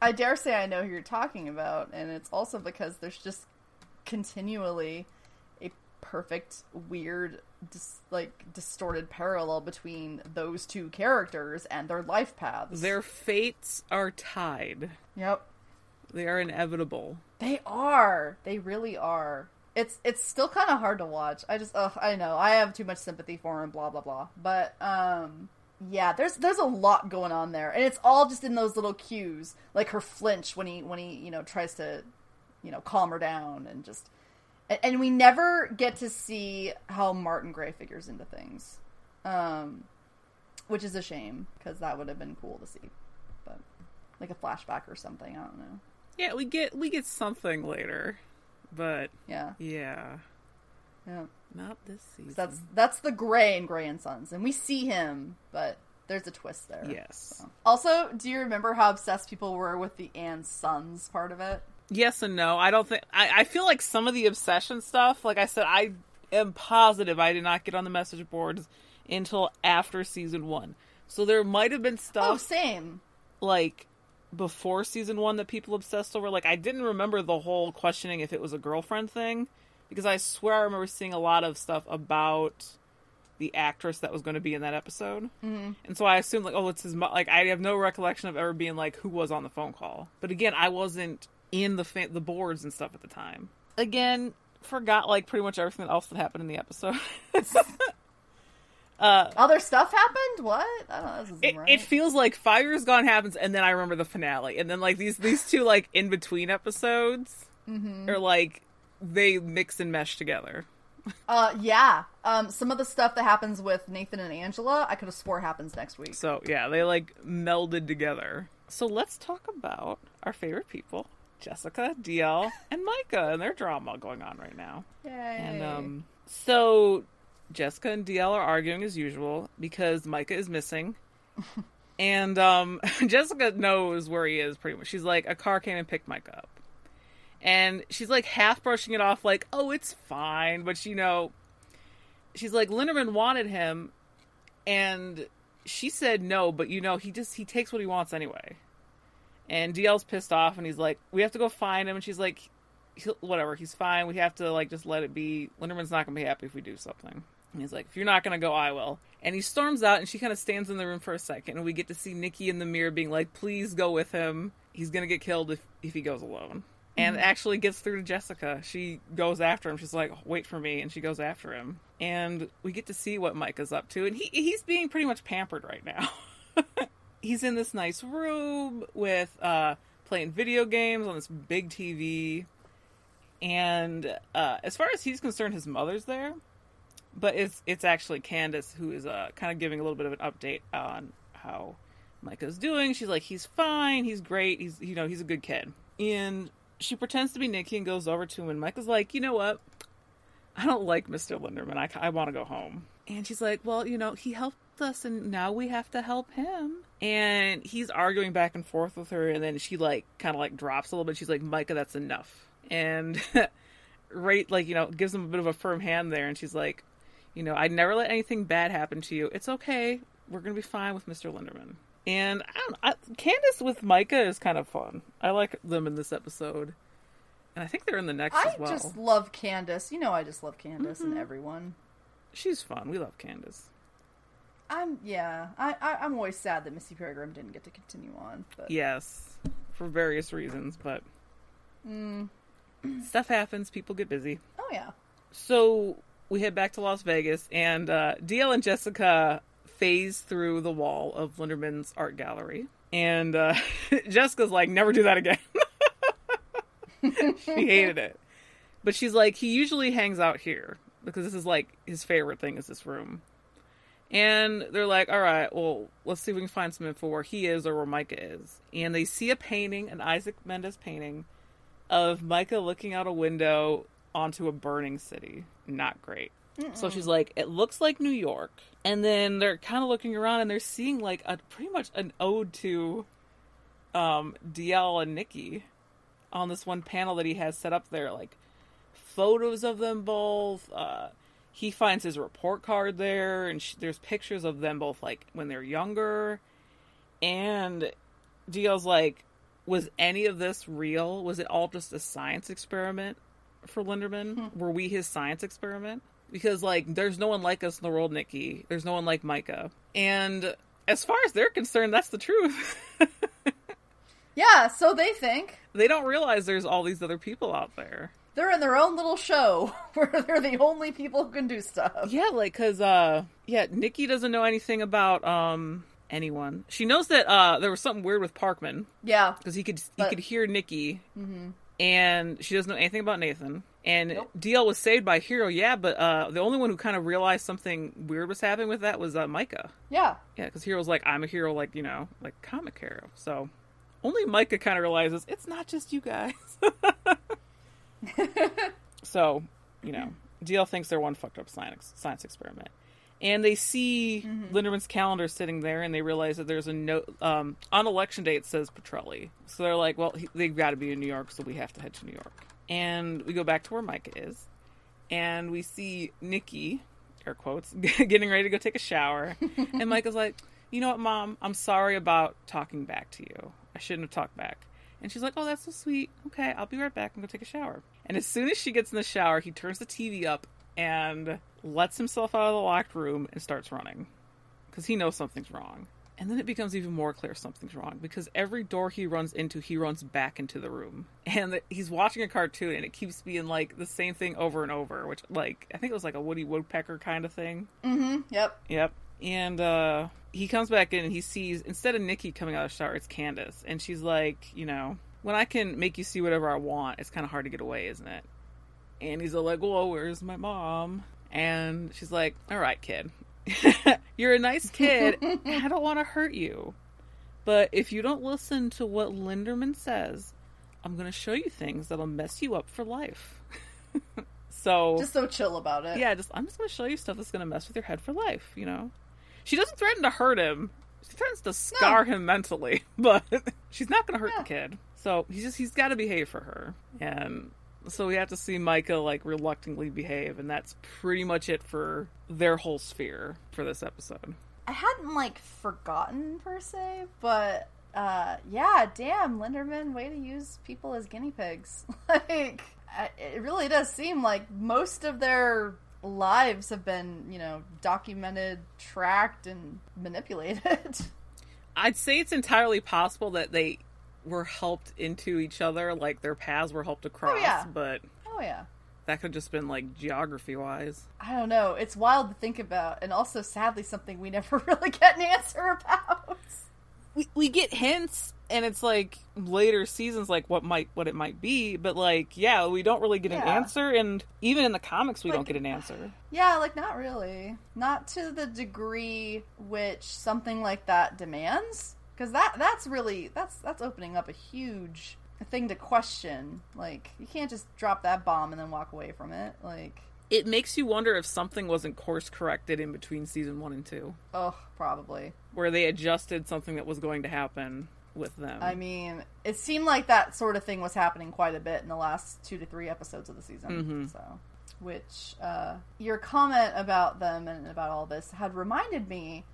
I dare say I know who you're talking about, and it's also because there's just continually perfect, weird, dis- like distorted parallel between those two characters and their life paths. Their fates are tied. Yep. They are inevitable. They are. They really are. It's it's still kind of hard to watch. I just ugh, I know. I have too much sympathy for him blah blah blah. But um yeah, there's there's a lot going on there. And it's all just in those little cues, like her flinch when he when he, you know, tries to you know, calm her down and just and, we never get to see how Martin Gray figures into things. Um which is a shame because that would have been cool to see but like a flashback or something. I don't know. Yeah, we get we get something later, but yeah, yeah, yeah. Not this season. That's that's the Gray and Gray and Sons, and we see him, but there's a twist there. Yes. So. Also, do you remember how obsessed people were with the and Sons part of it? Yes and no. I don't think I, I feel like some of the obsession stuff. Like I said, I am positive I did not get on the message boards until after season one. So there might have been stuff. Oh, same. Like before season one that people obsessed over. Like I didn't remember the whole questioning if it was a girlfriend thing because I swear I remember seeing a lot of stuff about the actress that was going to be in that episode, mm-hmm. and so I assumed like, oh, it's his. Mo-. Like I have no recollection of ever being like, who was on the phone call. But again, I wasn't in the fa- the boards and stuff at the time. Again, forgot like pretty much everything else that happened in the episode. Uh, Other stuff happened? What? I don't know. It, right. it, feels like Five Years Gone happens, and then I remember the finale, and then like these these two like in between episodes mm-hmm. are like they mix and mesh together. uh, yeah. Um, some of the stuff that happens with Nathan and Angela, I could have swore happens next week. So yeah, they like melded together. So let's talk about our favorite people. Jessica, DL, and Micah and their drama going on right now. Yay. And um so Jessica and DL are arguing as usual because Micah is missing. and um, Jessica knows where he is pretty much. She's like, a car came and picked Micah up. And she's like half brushing it off, like, oh, it's fine. But, you know, she's like, Linderman wanted him. And she said no, but, you know, he just, he takes what he wants anyway. And DL's pissed off and he's like, we have to go find him. And she's like, whatever, he's fine. We have to, like, just let it be. Linderman's not going to be happy if we do something. And he's like, if you're not going to go, I will. And he storms out, and she kind of stands in the room for a second, and we get to see Nikki in the mirror being like, please go with him. He's going to get killed if, if he goes alone. And mm-hmm. actually gets through to Jessica. She goes after him. She's like, wait for me. And she goes after him. And we get to see what Micah's up to. And he, he's being pretty much pampered right now. he's in this nice room with uh, playing video games on this big TV. And uh, as far as he's concerned, his mother's there. But it's it's actually Candace who is uh, kind of giving a little bit of an update on how Micah's doing. She's like, he's fine, he's great, he's you know he's a good kid, and she pretends to be Nikki and goes over to him, and Micah's like, you know what, I don't like Mister Linderman, I I want to go home, and she's like, well, you know, he helped us, and now we have to help him. And he's arguing back and forth with her, and then she like kind of like drops a little bit. She's like, "Micah, that's enough." And right, like you know, gives him a bit of a firm hand there, and she's like, "You know, I'd never let anything bad happen to you. It's okay. We're gonna be fine with Mr. Linderman." And I don't, I, Candace with Micah is kind of fun. I like them in this episode, and I think they're in the next I as well. just love Candace. You know, I just love Candace and mm-hmm. everyone. She's fun. We love Candace. I'm yeah. I, I I'm always sad that Missy Peregrym didn't get to continue on. But Yes, for various reasons, but Mm. stuff happens. People get busy. oh yeah. So we head back to Las Vegas, and uh, DL and Jessica phase through the wall of Linderman's art gallery, and uh, Jessica's like, "Never do that again." she hated it, but she's like, "He usually hangs out here because this is like his favorite thing is this room." And they're like, all right, well, let's see if we can find some info where he is or where Micah is. And they see a painting, an Isaac Mendez painting, of Micah looking out a window onto a burning city. Not great. So she's like, it looks like New York. And then they're kind of looking around and they're seeing like a pretty much an ode to um, DL and Nikki on this one panel that he has set up there. Like photos of them both. Uh, he finds his report card there, and sh- there's pictures of them both like when they're younger. And DL's like, was any of this real? Was it all just a science experiment for Linderman? Hmm. Were we his science experiment? Because like, there's no one like us in the world, Nikki. There's no one like Micah. And as far as they're concerned, that's the truth. Yeah, so they think they don't realize there's all these other people out there. They're in their own little show where they're the only people who can do stuff. Yeah, like cuz uh yeah, Nikki doesn't know anything about um anyone. She knows that uh there was something weird with Parkman Yeah. because he could he could hear Nikki. And she doesn't know anything about Nathan. And Nope. DL was saved by Hiro, yeah, but uh the only one who kind of realized something weird was happening with that was uh, Micah. Yeah. Yeah, because Hiro's like, I'm a hero, like, you know, like comic hero. So only Micah kind of realizes it's not just you guys. so, you know, DL thinks they're one fucked up science, science experiment. And they see Linderman's calendar sitting there and they realize that there's a note, um, on election day it says Petrelli. So they're like, well, he, they've got to be in New York, so we have to head to New York. And we go back to where Micah is. And we see Nikki, air quotes, getting ready to go take a shower. and Micah's like, you know what, Mom? I'm sorry about talking back to you. I shouldn't have talked back. And she's like, oh, that's so sweet. Okay, I'll be right back. I'm going to take a shower. And as soon as she gets in the shower, he turns the TV up and lets himself out of the locked room and starts running because he knows something's wrong. And then it becomes even more clear something's wrong because every door he runs into, he runs back into the room. And the, he's watching a cartoon and it keeps being like the same thing over and over, which, like, I think it was like a Woody Woodpecker kind of thing. Mm-hmm. Yep. Yep. And uh he comes back in and he sees instead of Nikki coming out of the shower, it's Candace. And she's like, you know, when I can make you see whatever I want, it's kind of hard to get away, isn't it? And he's all like, well, where's my mom?" And she's like, "All right, kid, you're a nice kid. I don't want to hurt you, but if you don't listen to what Linderman says, I'm going to show you things that'll mess you up for life." so Just so chill about it. yeah, just I'm just gonna show you stuff that's gonna mess with your head for life. You know, she doesn't threaten to hurt him. She threatens to scar him mentally, but she's not gonna hurt Yeah. the kid. So he's just he's got to behave for her, and so we have to see Micah like reluctantly behave, and that's pretty much it for their whole sphere for this episode. I hadn't like forgotten per se, but uh yeah, damn, Linderman, way to use people as guinea pigs. like it really does seem like most of their lives have been, you know, documented, tracked and manipulated. I'd say it's entirely possible that they were helped into each other, like their paths were helped across, oh, yeah. but oh yeah. that could just been like geography wise. I don't know. It's wild to think about, and also sadly something we never really get an answer about. We, we get hints and it's like later seasons like what might what it might be but like yeah we don't really get an answer and even in the comics we don't get an answer Yeah, like not really. Not to the degree which something like that demands because that that's really that's that's opening up a huge thing to question. Like you can't just drop that bomb and then walk away from it. Like it makes you wonder if something wasn't course corrected in between season one and two oh, probably. Where they adjusted something that was going to happen with them. I mean, it seemed like that sort of thing was happening quite a bit in the last two to three episodes of the season. Mhm. So, which uh, your comment about them and about all this had reminded me.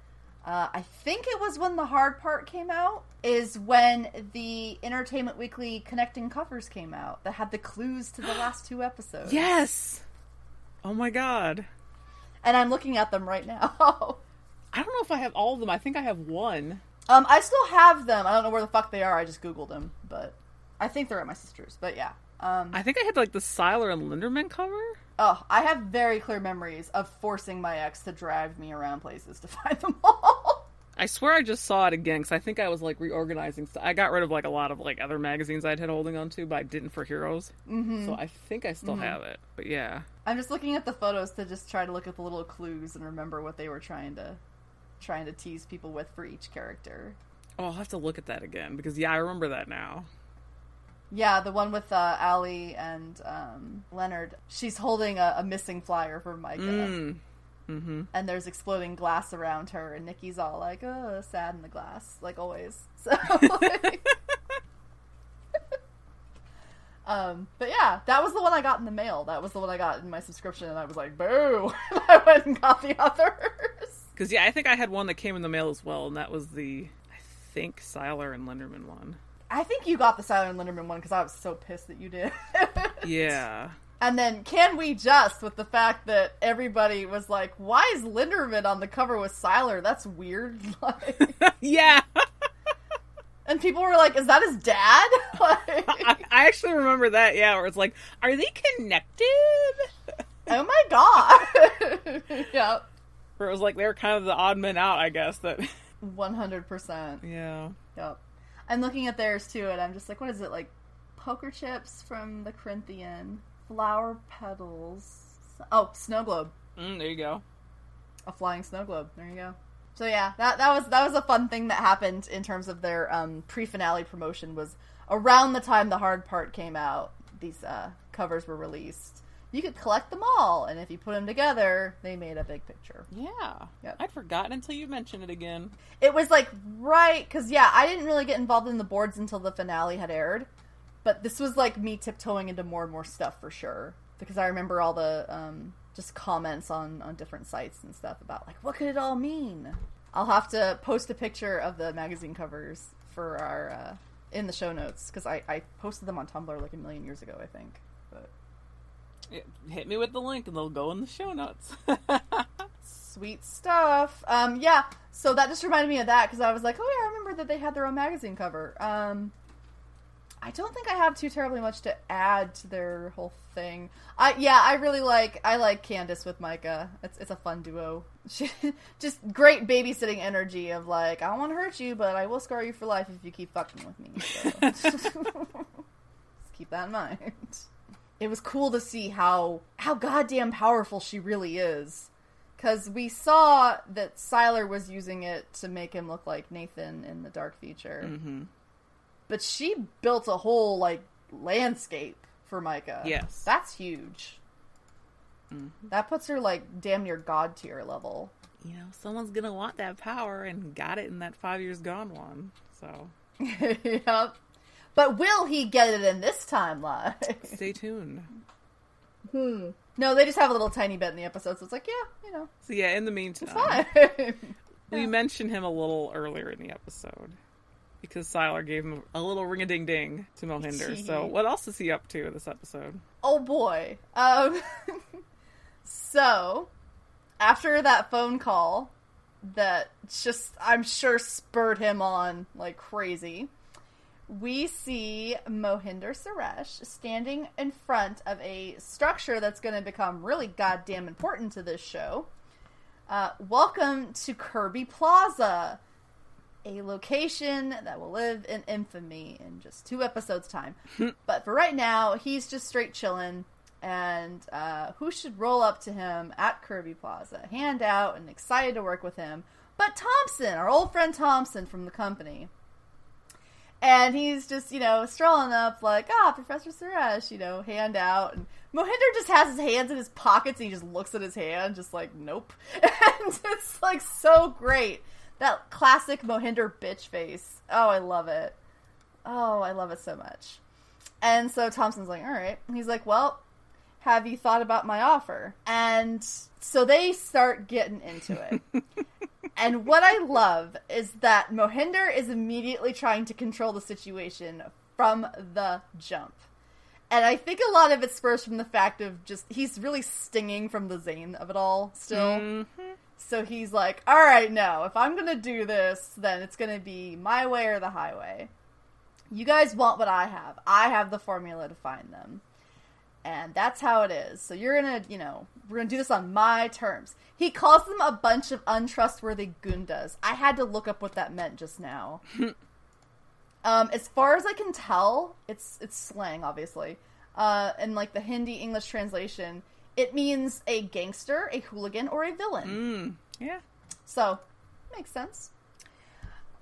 Uh, I think it was when the hard part came out. Is when the Entertainment Weekly connecting covers came out that had the clues to the last two episodes. yes. Oh my god. and I'm looking at them right now. I don't know if I have all of them. I think I have one. um, I still have them. I don't know where the fuck they are. I just googled them, but I think they're at my sister's. But yeah. Um, I think I had like the Sylar and Linderman cover. Oh, I have very clear memories of forcing my ex to drive me around places to find them all. I swear I just saw it again because I think I was like reorganizing. St- I got rid of like a lot of like other magazines I'd had holding on to, but I didn't for Heroes. Mm-hmm. So I think I still have it. But yeah, I'm just looking at the photos to just try to look at the little clues and remember what they were trying to trying to tease people with for each character. oh, I'll have to look at that again because yeah, I remember that now. Yeah, the one with uh, Ali and um, Leonard. She's holding a, a missing flyer for Micah, Mm. Mm-hmm. and there's exploding glass around her, and Nikki's all like, "Oh, sad in the glass," like always. So, like- um, but yeah, that was the one I got in the mail. That was the one I got in my subscription, and I was like, "Boo!" I went and got the others. Because yeah, I think I had one that came in the mail as well, and that was the I think Sylar and Linderman one. I think you got the Silent Linderman one because I was so pissed that you did. Yeah. And then, can we just with the fact that everybody was like, "Why is Linderman on the cover with Sylar? That's weird." Like, yeah. and people were like, "Is that his dad?" I, like, I actually remember that. Yeah, where it's like, are they connected? oh my god! yep, Where it was like they were kind of the odd men out, I guess. That one hundred percent. yeah. Yep. I'm looking at theirs too, and I'm just like, "What is it like?" Poker chips from the Corinthian, flower petals. Oh, snow globe. Mm, there you go. a flying snow globe. There you go. So yeah, that that was that was a fun thing that happened in terms of their um, pre-finale promotion. Was around the time the hard part came out, these uh, covers were released. You could collect them all, and if you put them together, they made a big picture. Yeah. Yep. I'd forgotten until you mentioned it again. It was like right because yeah, I didn't really get involved in the boards until the finale had aired, but this was like me tiptoeing into more and more stuff for sure because I remember all the um, just comments on on different sites and stuff about like what could it all mean. I'll have to post a picture of the magazine covers for our uh, in the show notes because I, I posted them on Tumblr like a million years ago I think. Hit me with the link and they'll go in the show notes. Sweet stuff. Um, yeah. So that just reminded me of that because I was like, oh yeah, I remember that they had their own magazine cover. Um, I don't think I have too terribly much to add to their whole thing. I yeah, I really like I like Candace with Micah. It's it's a fun duo. She, just great babysitting energy of like I don't want to hurt you, but I will scar you for life if you keep fucking with me. So. just keep that in mind. It was cool to see how how goddamn powerful she really is. Because we saw that Sylar was using it to make him look like Nathan in the Dark Future. hmm But she built a whole, like, landscape for Micah. Yes. That's huge. Mhm. That puts her, like, damn near god tier level. You know, someone's gonna want that power and got it in that five years gone one. So yep. But will he get it in this timeline? stay tuned. hmm. No, they just have a little tiny bit in the episode, so it's like, yeah, you know, So yeah, in the it's meantime, fine. we mentioned him a little earlier in the episode because Sylar gave him a little ring a ding ding to Mohinder. so what else is he up to in this episode? Oh boy. Um, so, after that phone call that just, I'm sure, spurred him on like crazy, we see Mohinder Suresh standing in front of a structure that's going to become really goddamn important to this show. Uh, welcome to Kirby Plaza, a location that will live in infamy in just two episodes' time. but for right now, he's just straight chilling. And uh, who should roll up to him at Kirby Plaza, hand out, and excited to work with him? But Thompson, our old friend Thompson from the company. And he's just, you know, strolling up like, ah, Professor Suresh, you know, hand out. And Mohinder just has his hands in his pockets and he just looks at his hand, just like, nope. And it's like so great that classic Mohinder bitch face. Oh, I love it. Oh, I love it so much. And so Thompson's like, all right. And he's like, well, have you thought about my offer? And so they start getting into it. and what I love is that Mohinder is immediately trying to control the situation from the jump. And I think a lot of it spurs from the fact of just he's really stinging from the Zane of it all still. Mm-hmm. So he's like, all right, no, if I'm going to do this, then it's going to be my way or the highway. You guys want what I have. I have the formula to find them. And that's how it is. So you're going to, you know, we're going to do this on my terms. He calls them a bunch of untrustworthy gundas. I had to look up what that meant just now. um, as far as I can tell, it's it's slang, obviously. Uh, and like the Hindi English translation, it means a gangster, a hooligan, or a villain. Mm, yeah. So, makes sense.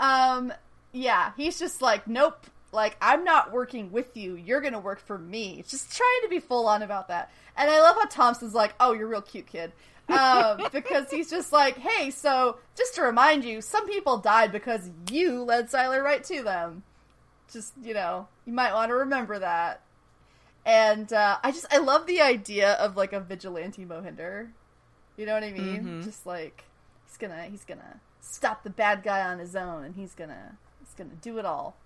Um, yeah, he's just like, nope, like, I'm not working with you. You're gonna work for me. Just trying to be full on about that. And I love how Thompson's like, oh, you're real cute, kid. Um, because he's just like, hey, so just to remind you, some people died because you led Sylar right to them. Just, you know, you might want to remember that. And uh, I just, I love the idea of like a vigilante Mohinder. You know what I mean? Mhm. Just like, he's gonna, he's gonna stop the bad guy on his own and he's gonna, he's gonna do it all.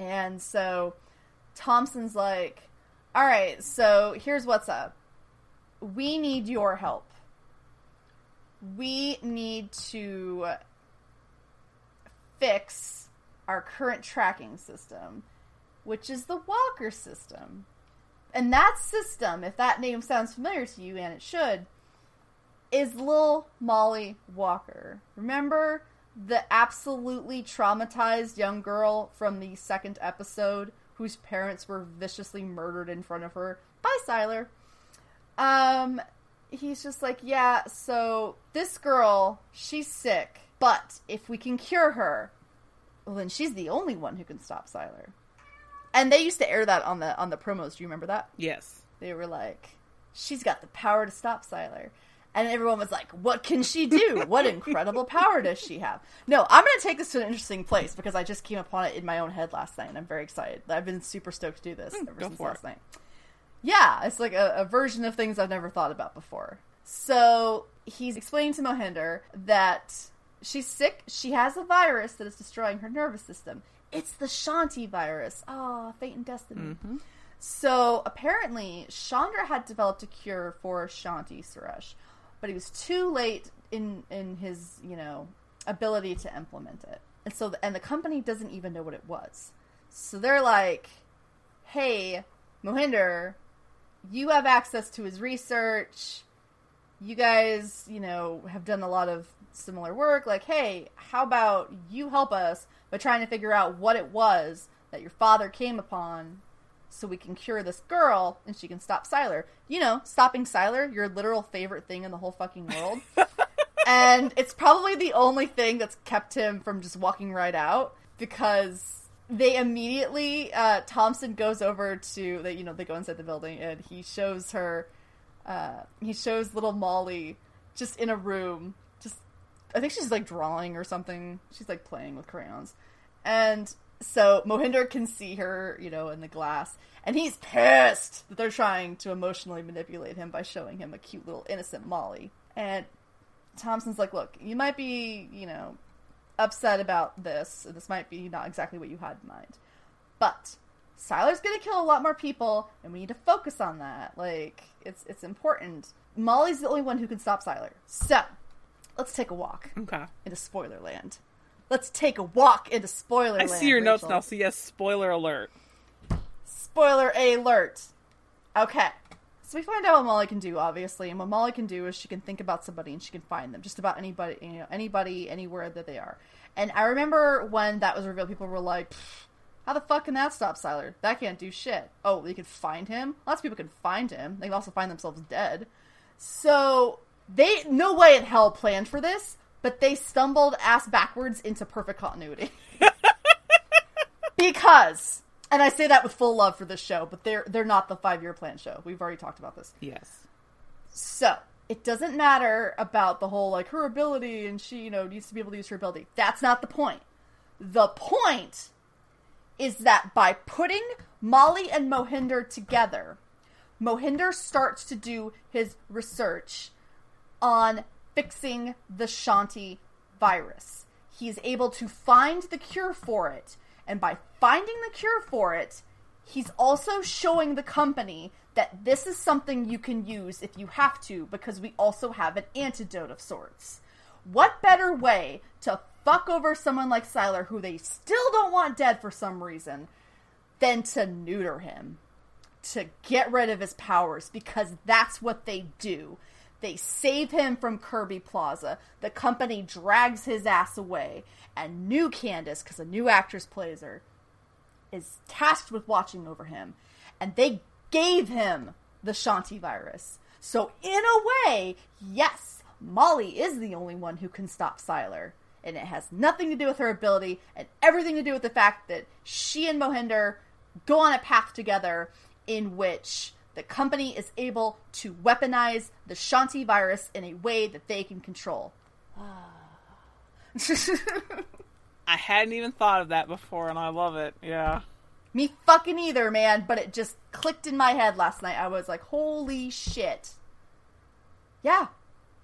And so Thompson's like, all right, so here's what's up. We need your help. We need to fix our current tracking system, which is the Walker system. And that system, if that name sounds familiar to you, and it should, is Lil Molly Walker. Remember the absolutely traumatized young girl from the second episode whose parents were viciously murdered in front of her by Sylar? Um, he's just like, yeah, so this girl, she's sick, but if we can cure her, well, then she's the only one who can stop Sylar. And they used to air that on the on the promos. Do you remember that? Yes. They were like, she's got the power to stop Sylar. And everyone was like, what can she do? What incredible power does she have? No, I'm going to take this to an interesting place because I just came upon it in my own head last night and I'm very excited. I've been super stoked to do this Mm, ever since last it. night. Yeah, it's like a, a version of things I've never thought about before. So he's explaining to Mohinder that she's sick. She has a virus that is destroying her nervous system. It's the Shanti virus. Oh, fate and destiny. hmm So apparently, Chandra had developed a cure for Shanti Suresh, but he was too late in in his you know ability to implement it, and so and the company doesn't even know what it was. So they're like, "Hey, Mohinder, you have access to his research. You guys, you know, have done a lot of similar work. Like, hey, how about you help us by trying to figure out what it was that your father came upon so we can cure this girl and she can stop Sylar. You know, stopping Sylar, your literal favorite thing in the whole fucking world. and it's probably the only thing that's kept him from just walking right out because they immediately uh, Thompson goes over to they you know they go inside the building and he shows her uh, he shows little Molly just in a room just I think she's like drawing or something she's like playing with crayons and so Mohinder can see her you know in the glass and he's pissed that they're trying to emotionally manipulate him by showing him a cute little innocent Molly and Thompson's like look you might be you know upset about this. And this might be not exactly what you had in mind. But Sylar's gonna kill a lot more people, and we need to focus on that. Like, it's it's important. Molly's the only one who can stop Sylar. So, let's take a walk Okay. into Spoiler Land. Let's take a walk into Spoiler I Land. see your notes Rachel. now. So yes, spoiler alert. Spoiler alert. Okay. So we find out what Molly can do, obviously, and what Molly can do is she can think about somebody and she can find them, just about anybody, you know, anybody, anywhere that they are. And I remember when that was revealed, people were like, "How the fuck can that stop Sylar? That can't do shit." Oh, they can find him. Lots of people can find him. They can also find themselves dead. So they no way in hell planned for this, but they stumbled ass backwards into perfect continuity. because and I say that with full love for this show, but they're they're not the five year plan show. We've already talked about this. Yes. So it doesn't matter about the whole like her ability and she, you know, needs to be able to use her ability. That's not the point. The point is that by putting Molly and Mohinder together, Mohinder starts to do his research on fixing the Shanti virus. He is able to find the cure for it, and by finding the cure for it, he's also showing the company that this is something you can use if you have to, because we also have an antidote of sorts. What better way to fuck over someone like Sylar, who they still don't want dead for some reason, than to neuter him? To get rid of his powers, because that's what they do. They save him from Kirby Plaza. The company drags his ass away. And new Candace, because a new actress plays her, is tasked with watching over him. And they gave him the Shanti virus. So, in a way, yes, Molly is the only one who can stop Sylar. And it has nothing to do with her ability and everything to do with the fact that she and Mohinder go on a path together in which the company is able to weaponize the Shanti virus in a way that they can control. I hadn't even thought of that before, and I love it. Yeah. Me fucking either, man, but it just clicked in my head last night. I was like, holy shit. Yeah.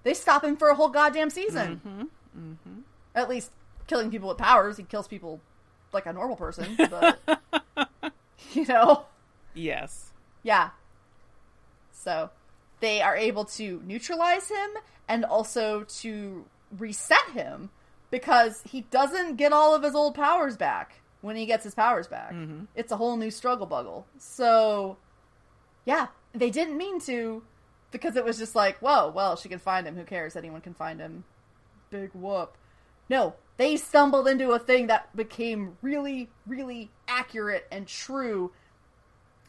They stop him for a whole goddamn season. Mm-hmm. Mm-hmm. At least killing people with powers. He kills people like a normal person, but. you know? Yes. Yeah. So they are able to neutralize him and also to reset him because he doesn't get all of his old powers back when he gets his powers back. Mm-hmm. It's a whole new struggle buggle. So, yeah, they didn't mean to because it was just like, whoa, well, she can find him. Who cares? Anyone can find him. Big whoop. No, they stumbled into a thing that became really, really accurate and true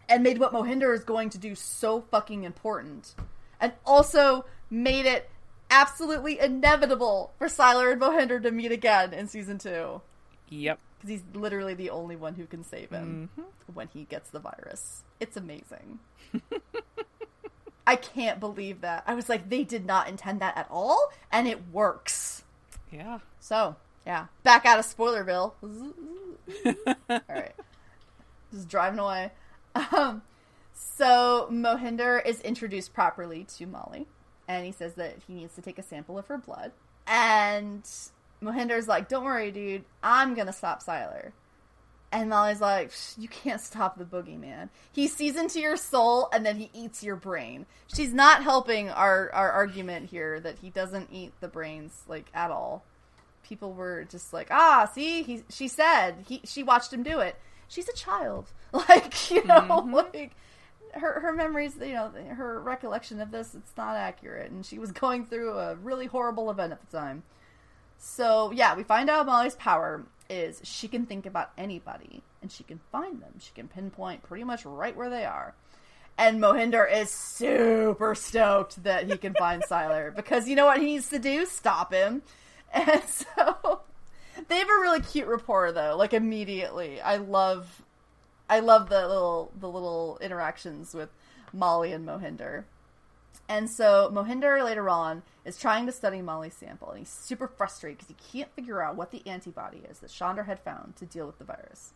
and made what Mohinder is going to do so fucking important. And also made it absolutely inevitable for Sylar and Mohinder to meet again in season two. Yep. Because he's literally the only one who can save him Mhm. when he gets the virus. It's amazing. I can't believe that. I was like, they did not intend that at all, and it works. Yeah. So, yeah. Back out of Spoilerville. All right. Just driving away. Um, so Mohinder is introduced properly to Molly, and he says that he needs to take a sample of her blood. And Mohinder's like, "Don't worry, dude. I'm gonna stop Sylar." And Molly's like, "You can't stop the boogeyman. He sees into your soul, and then he eats your brain." She's not helping our our argument here that he doesn't eat the brains like at all people were just like, ah, see, he, she said he, she watched him do it. She's a child, like you know, Mhm. like her her memories, you know, her recollection of this, it's not accurate, and she was going through a really horrible event at the time. So yeah, we find out Molly's power is she can think about anybody and she can find them. She can pinpoint pretty much right where they are. And Mohinder is super stoked that he can find Sylar because you know what he needs to do? Stop him. And so they have a really cute rapport though, like immediately. I love I love the little the little interactions with Molly and Mohinder. And so Mohinder later on is trying to study Molly's sample, and he's super frustrated because he can't figure out what the antibody is that Chandra had found to deal with the virus.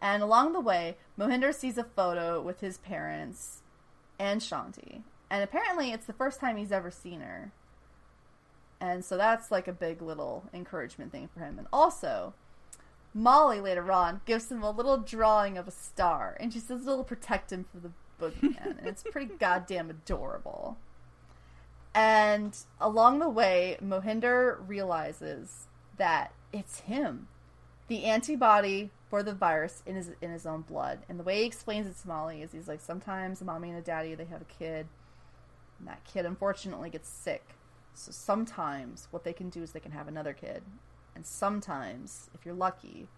And along the way, Mohinder sees a photo with his parents and Shanti. And apparently it's the first time he's ever seen her. And so that's like a big little encouragement thing for him. And also, Molly later on gives him a little drawing of a star, and she says it'll protect him from the boogeyman. and it's pretty goddamn adorable. And along the way, Mohinder realizes that it's him, the antibody for the virus in his in his own blood. And the way he explains it to Molly is he's like, sometimes a mommy and a daddy they have a kid, and that kid unfortunately gets sick. So sometimes what they can do is they can have another kid, and sometimes, if you're lucky,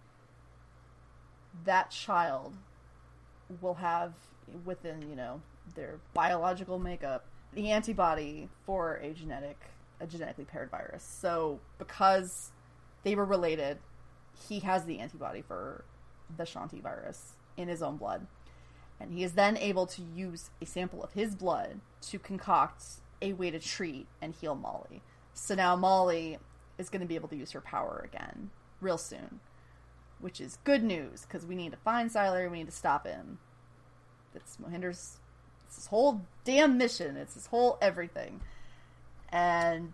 that child will have within you know their biological makeup the antibody for a genetic a genetically paired virus. So because they were related, he has the antibody for the Shanti virus in his own blood. And he is then able to use a sample of his blood to concoct a way to treat and heal Molly. So now Molly is going to be able to use her power again real soon, which is good news because we need to find Sylar. We need to stop him. It's Mohinder's it's his whole damn mission. It's his whole everything, and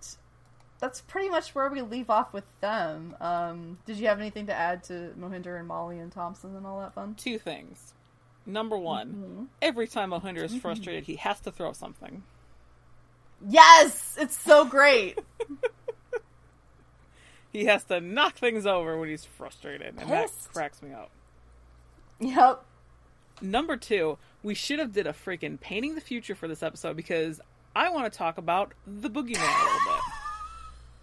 that's pretty much where we leave off with them. Um, did you have anything to add to Mohinder and Molly and Thompson and all that fun? Two things. Number one, Mm-hmm. every time Mohinder is frustrated, he has to throw something. Yes, it's so great. He has to knock things over when he's frustrated, and that cracks me up. yep. Number two, we should have did a freaking painting the future for this episode because I want to talk about the boogeyman a little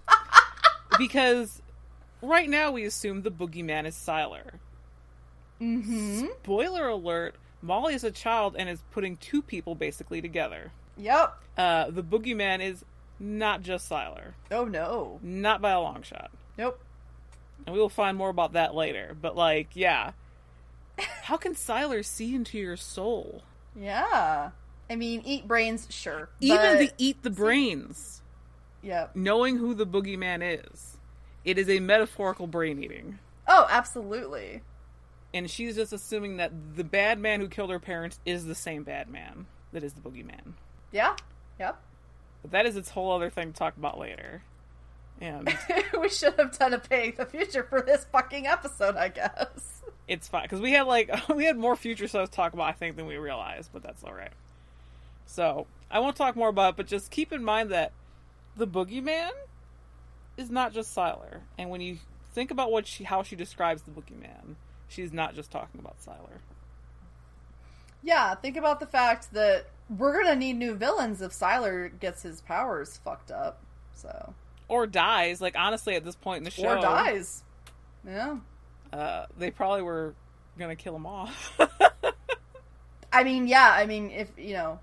bit. because right now we assume the boogeyman is Sylar. Mm-hmm. Spoiler alert: Molly is a child and is putting two people basically together. Yep. Uh, the boogeyman is not just Sylar, Oh no. not by a long shot. Nope. And we will find more about that later. But like, yeah, how can Sylar see into your soul? Yeah. I mean, eat brains, sure. Even to eat the brains, Yep. knowing who the boogeyman is, it is a metaphorical brain eating. Oh, absolutely. And she's just assuming that the bad man who killed her parents is the same bad man that is the boogeyman. Yeah. Yep. But that is its whole other thing to talk about later. And we should have done a pay the future for this fucking episode, I guess. it's fine because we had like we had more future stuff to talk about, I think, than we realized. But that's all right. So I won't talk more about it, but just keep in mind that the boogeyman is not just Sylar, and when you think about what she how she describes the boogeyman, she's not just talking about Sylar. Yeah, think about the fact that we're gonna need new villains if Sylar gets his powers fucked up. So Or dies. Like honestly, at this point in the show, or dies. Yeah. Uh, they probably were gonna kill him off. I mean, yeah. I mean, if you know,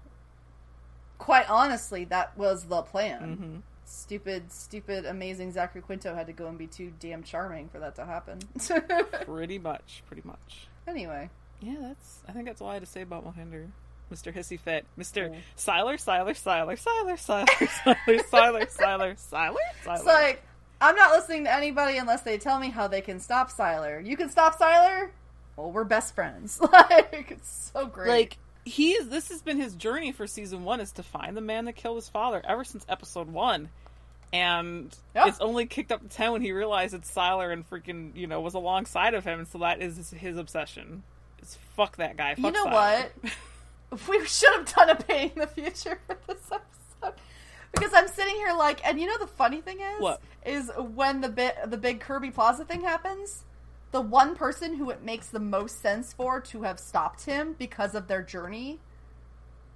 quite honestly, that was the plan. hmm Stupid, stupid, amazing Zachary Quinto had to go and be too damn charming for that to happen. Pretty much. Pretty much. anyway, Yeah, that's. I think that's all I had to say about Mohinder. Mr. Hissy Fit. Mr. Cool. Sylar, Sylar, Sylar, Sylar, Sylar, Sylar, Sylar, Sylar, Sylar, Sylar. it's like I'm not listening to anybody unless they tell me how they can stop Sylar. You can stop Sylar. Well, we're best friends. like it's so great. Like he is. This has been his journey for season one: is to find the man that killed his father ever since episode one. And Yeah. it's only kicked up to ten when he realized it's Sylar and freaking you know was alongside of him, and so that is his obsession. Is fuck that guy. You know Sylar. what? we should have done a painting in the future for this episode because I'm sitting here like, and you know the funny thing is, What? is when the bit the big Kirby Plaza thing happens, the one person who it makes the most sense for to have stopped him because of their journey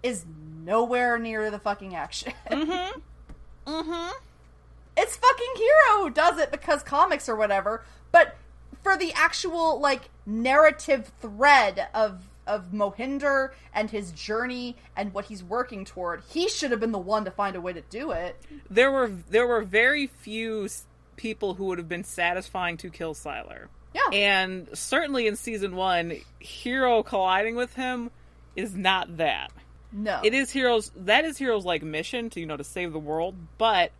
is nowhere near the fucking action. Mm-hmm. Mm-hmm. it's fucking Hiro who does it because comics or whatever, but for the actual like narrative thread of of Mohinder and his journey and what he's working toward, he should have been the one to find a way to do it. There were there were very few people who would have been satisfying to kill Sylar. Yeah. And certainly in season one, Hiro colliding with him is not that. no. It is Hiro's that is Hiro's like mission to you know to save the world, but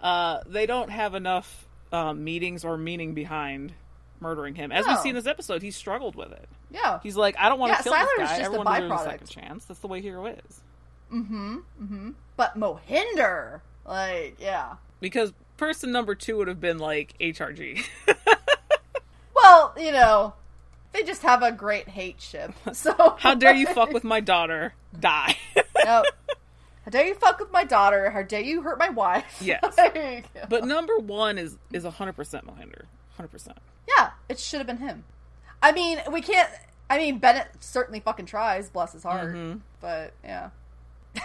uh, they don't have enough um, meetings or meaning behind murdering him. As we see in this episode, he struggled with it. Yeah. He's like, I don't want to Yeah, kill Sylar this is guy. just a Everyone a byproduct. second chance. That's the way Hiro is. Mm-hmm. Mm-hmm. But Mohinder, like, yeah. Because person number two would have been like HRG. Well, you know, they just have a great hate ship. So How dare you fuck with my daughter? Die. How dare you fuck with my daughter? How dare you hurt my wife? Yes. Like, but number one is is hundred percent Mohinder. Hundred percent. yeah, it should have been him. I mean, we can't. I mean, Bennett certainly fucking tries, bless his heart. Mhm. But yeah,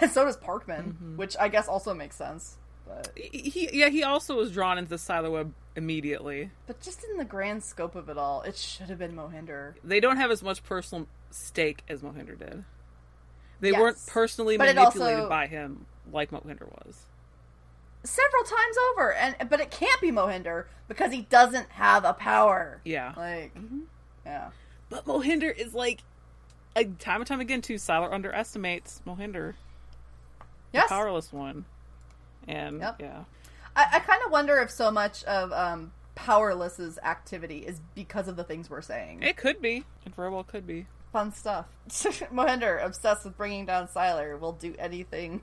so does Parkman, Mm-hmm. which I guess also makes sense. But He yeah he also was drawn into the Sylar web immediately. but just in the grand scope of it all, it should have been Mohinder. They don't have as much personal stake as Mohinder did. They Yes. weren't personally But manipulated also- by him like Mohinder was. Several times over, and but it can't be Mohinder because he doesn't have a power. Yeah. Like, yeah. But Mohinder is like, time and time again too. Sylar underestimates Mohinder. Yes. the powerless one. And Yep. yeah. I, I kind of wonder if so much of um, Powerless's activity is because of the things we're saying. It could be. It very well could be. Fun stuff. Mohinder, obsessed with bringing down Sylar, will do anything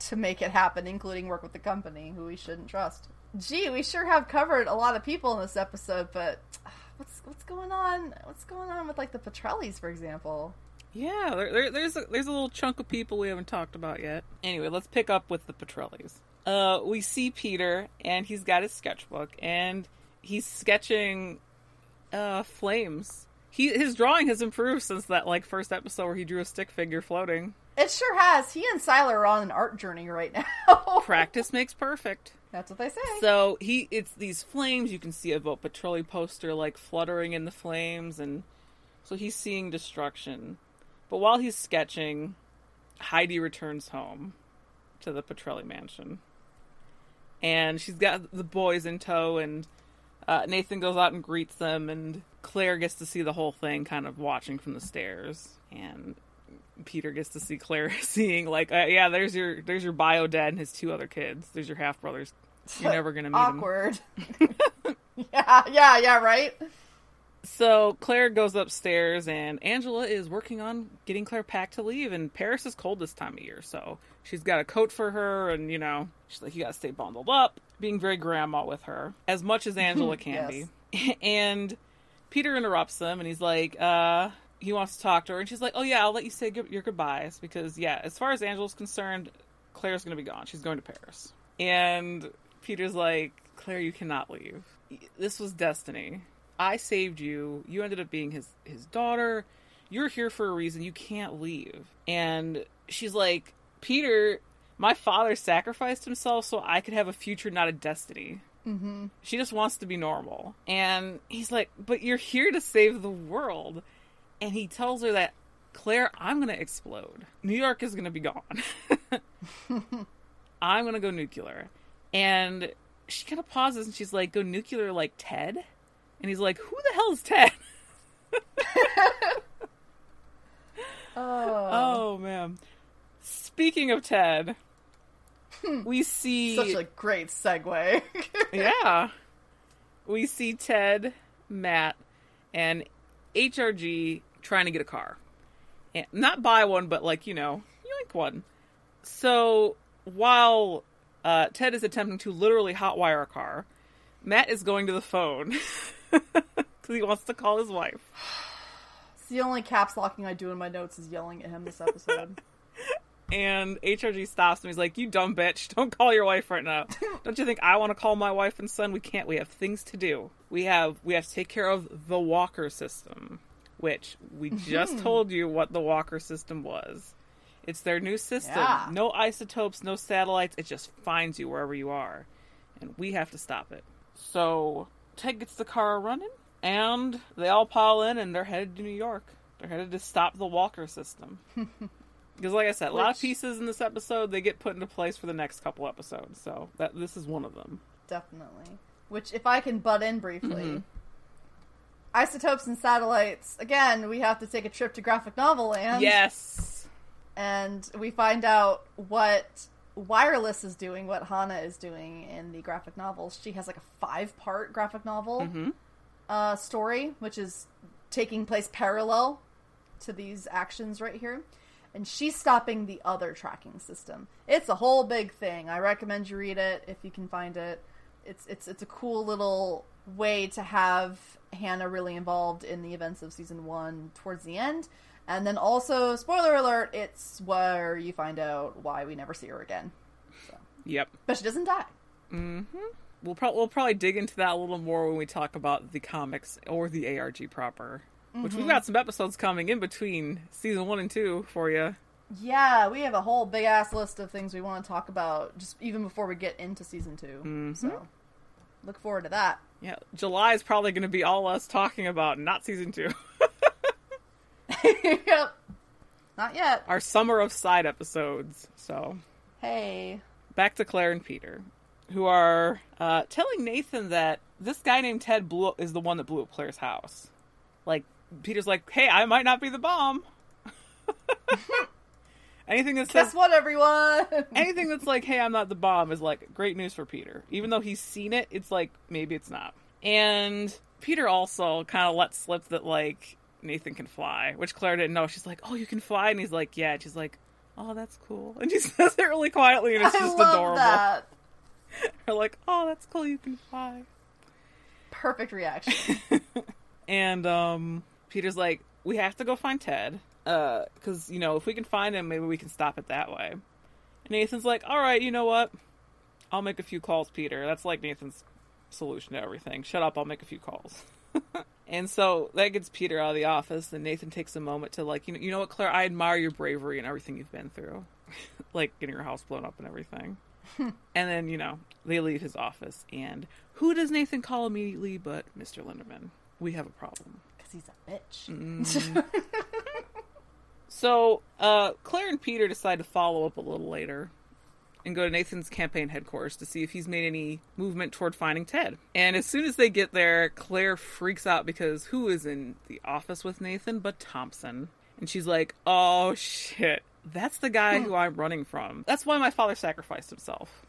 to make it happen, including work with the company, who we shouldn't trust. Gee, we sure have covered a lot of people in this episode, but what's what's going on? What's going on with like the Petrellis, for example? Yeah, there, there, there's a, there's a little chunk of people we haven't talked about yet. Anyway, let's pick up with the Petrellis. Uh, we see Peter, and he's got his sketchbook, and he's sketching uh, flames. He his drawing has improved since that like first episode where he drew a stick figure floating. It sure has. He and Sylar are on an art journey right now. Practice makes perfect. That's what they say. So he it's these flames. You can see a Vote Petrelli poster like fluttering in the flames, and so he's seeing destruction. But while he's sketching, Heidi returns home to the Petrelli mansion, and she's got the boys in tow. And uh, Nathan goes out and greets them, and Claire gets to see the whole thing, kind of watching from the stairs, and. Peter gets to see Claire seeing like uh, yeah there's your there's your bio dad and his two other kids there's your half brothers you're never gonna meet him. Awkward. yeah, yeah, yeah, right? So Claire goes upstairs, and Angela is working on getting Claire packed to leave. And Paris is cold this time of year, so she's got a coat for her, and you know, she's like, "You gotta stay bundled up." Being very grandma with her, as much as Angela can be. And Peter interrupts them, and he's like, uh, he wants to talk to her, and she's like, "Oh yeah, I'll let you say good- your goodbyes because yeah, as far as Angela's concerned, Claire's gonna be gone. She's going to Paris." And Peter's like, "Claire, you cannot leave. This was destiny. I saved you. You ended up being his his daughter. You're here for a reason. You can't leave." And she's like, "Peter, my father sacrificed himself so I could have a future, not a destiny." Mm-hmm. She just wants to be normal. And he's like, But you're here to save the world. And he tells her that, Claire, I'm going to explode. New York is going to be gone. I'm going to go nuclear. And she kind of pauses and she's like, Go nuclear like Ted? And he's like, Who the hell is Ted? Oh. Oh, man. Speaking of Ted, hmm. we see. Such a great segue. yeah. We see Ted, Matt, and HRG trying to get a car. And not buy one, but like, you know, yoink one. So while uh, Ted is attempting to literally hotwire a car, Matt is going to the phone because he wants to call his wife. it's the only caps locking I do in my notes is yelling at him this episode. And HRG stops him. He's like, "You dumb bitch! Don't call your wife right now. Don't you think I want to call my wife and son? We can't. We have things to do. We have we have to take care of the Walker system, which we just told you what the Walker system was. It's their new system. Yeah. No isotopes, no satellites. It just finds you wherever you are, and we have to stop it. So Ted gets the car running, and they all pile in, and they're headed to New York. They're headed to stop the Walker system. Because, like I said, a lot of pieces in this episode they get put into place for the next couple episodes. So that this is one of them. Definitely. Which, if I can butt in briefly, Mm-hmm. Isotopes and satellites. Again, we have to take a trip to graphic novel land. yes. and we find out what wireless is doing what hana is doing in the graphic novels she has like a five part graphic novel hmm uh, story which is taking place parallel to these actions right here and she's stopping the other tracking system it's a whole big thing i recommend you read it if you can find it it's it's it's a cool little way to have Hana really involved in the events of season one towards the end. And then also, spoiler alert, it's where you find out why we never see her again. Yep. But she doesn't die. hmm We'll, pro- we'll probably dig into that a little more when we talk about the comics or the ARG proper. Which we've got some episodes coming in between season one and two for you. Yeah, we have a whole big ass list of things we want to talk about just even before we get into season 2 Mhm. So look forward to that. Yeah, July is probably going to be all us talking about not season two. yep. Not yet. Our summer of side episodes. So Hey. back to Claire and Peter, who are uh, telling Nathan that this guy named Ted blew is the one that blew up Claire's house. Like Peter's like, "Hey, I might not be the bomb," Anything that says Guess what, everyone? anything that's like, "Hey, I'm not the bomb," is like great news for Peter. Even though he's seen it, it's like maybe it's not. And Peter also kind of lets slip that like Nathan can fly, which Claire didn't know. She's like, "Oh, you can fly," and he's like, "Yeah." And she's like, "Oh, that's cool," and she says it really quietly, and it's I just love adorable. that. They're like, "Oh, that's cool. You can fly." Perfect reaction. And um, Peter's like, "We have to go find Ted, because you know if we can find him, maybe we can stop it that way." And Nathan's like, "All right, you know what? I'll make a few calls, Peter. That's like Nathan's solution to everything. Shut up, I'll make a few calls." and so that gets Peter out of the office, and Nathan takes a moment to like, you know, you know what, Claire, I admire your bravery and everything you've been through, like getting your house blown up and everything. and then you know they leave his office, and who does Nathan call immediately but Mr. Linderman? We have a problem. Because he's a bitch. Mm. So, uh, Claire and Peter decide to follow up a little later and go to Nathan's campaign headquarters to see if he's made any movement toward finding Ted. And as soon as they get there, Claire freaks out because who is in the office with Nathan but Thompson? And she's like, oh shit, that's the guy who I'm running from. That's why my father sacrificed himself.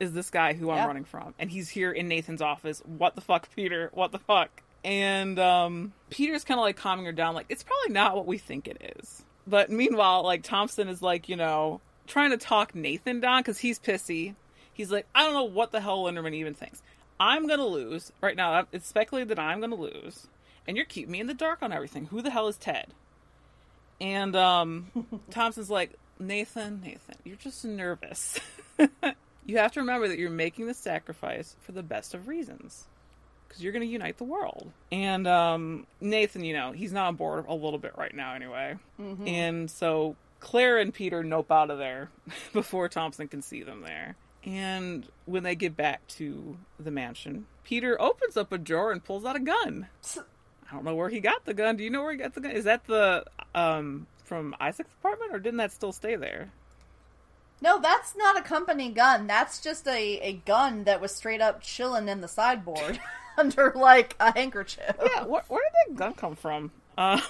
Is this guy who I'm running from? And he's here in Nathan's office. What the fuck, Peter? What the fuck? And um, Peter's kind of like calming her down, like, it's probably not what we think it is. But meanwhile, like, Thompson is like, you know, trying to talk Nathan down because he's pissy. He's like, I don't know what the hell Linderman even thinks. I'm going to lose. Right now, it's speculated that I'm going to lose. And you're keeping me in the dark on everything. Who the hell is Ted? And um, Thompson's like, Nathan, Nathan, you're just nervous. you have to remember that you're making the sacrifice for the best of reasons. Because you're going to unite the world. And um, Nathan, you know, he's not on board a little bit right now, anyway. And so Claire and Peter nope out of there before Thompson can see them there. And when they get back to the mansion, Peter opens up a drawer and pulls out a gun. I don't know where he got the gun. Do you know where he got the gun? Is that the um from Isaac's apartment, or didn't that still stay there? No, that's not a company gun. That's just a, a gun that was straight up chilling in the sideboard under like a handkerchief. Yeah, where, where did that gun come from? Uh,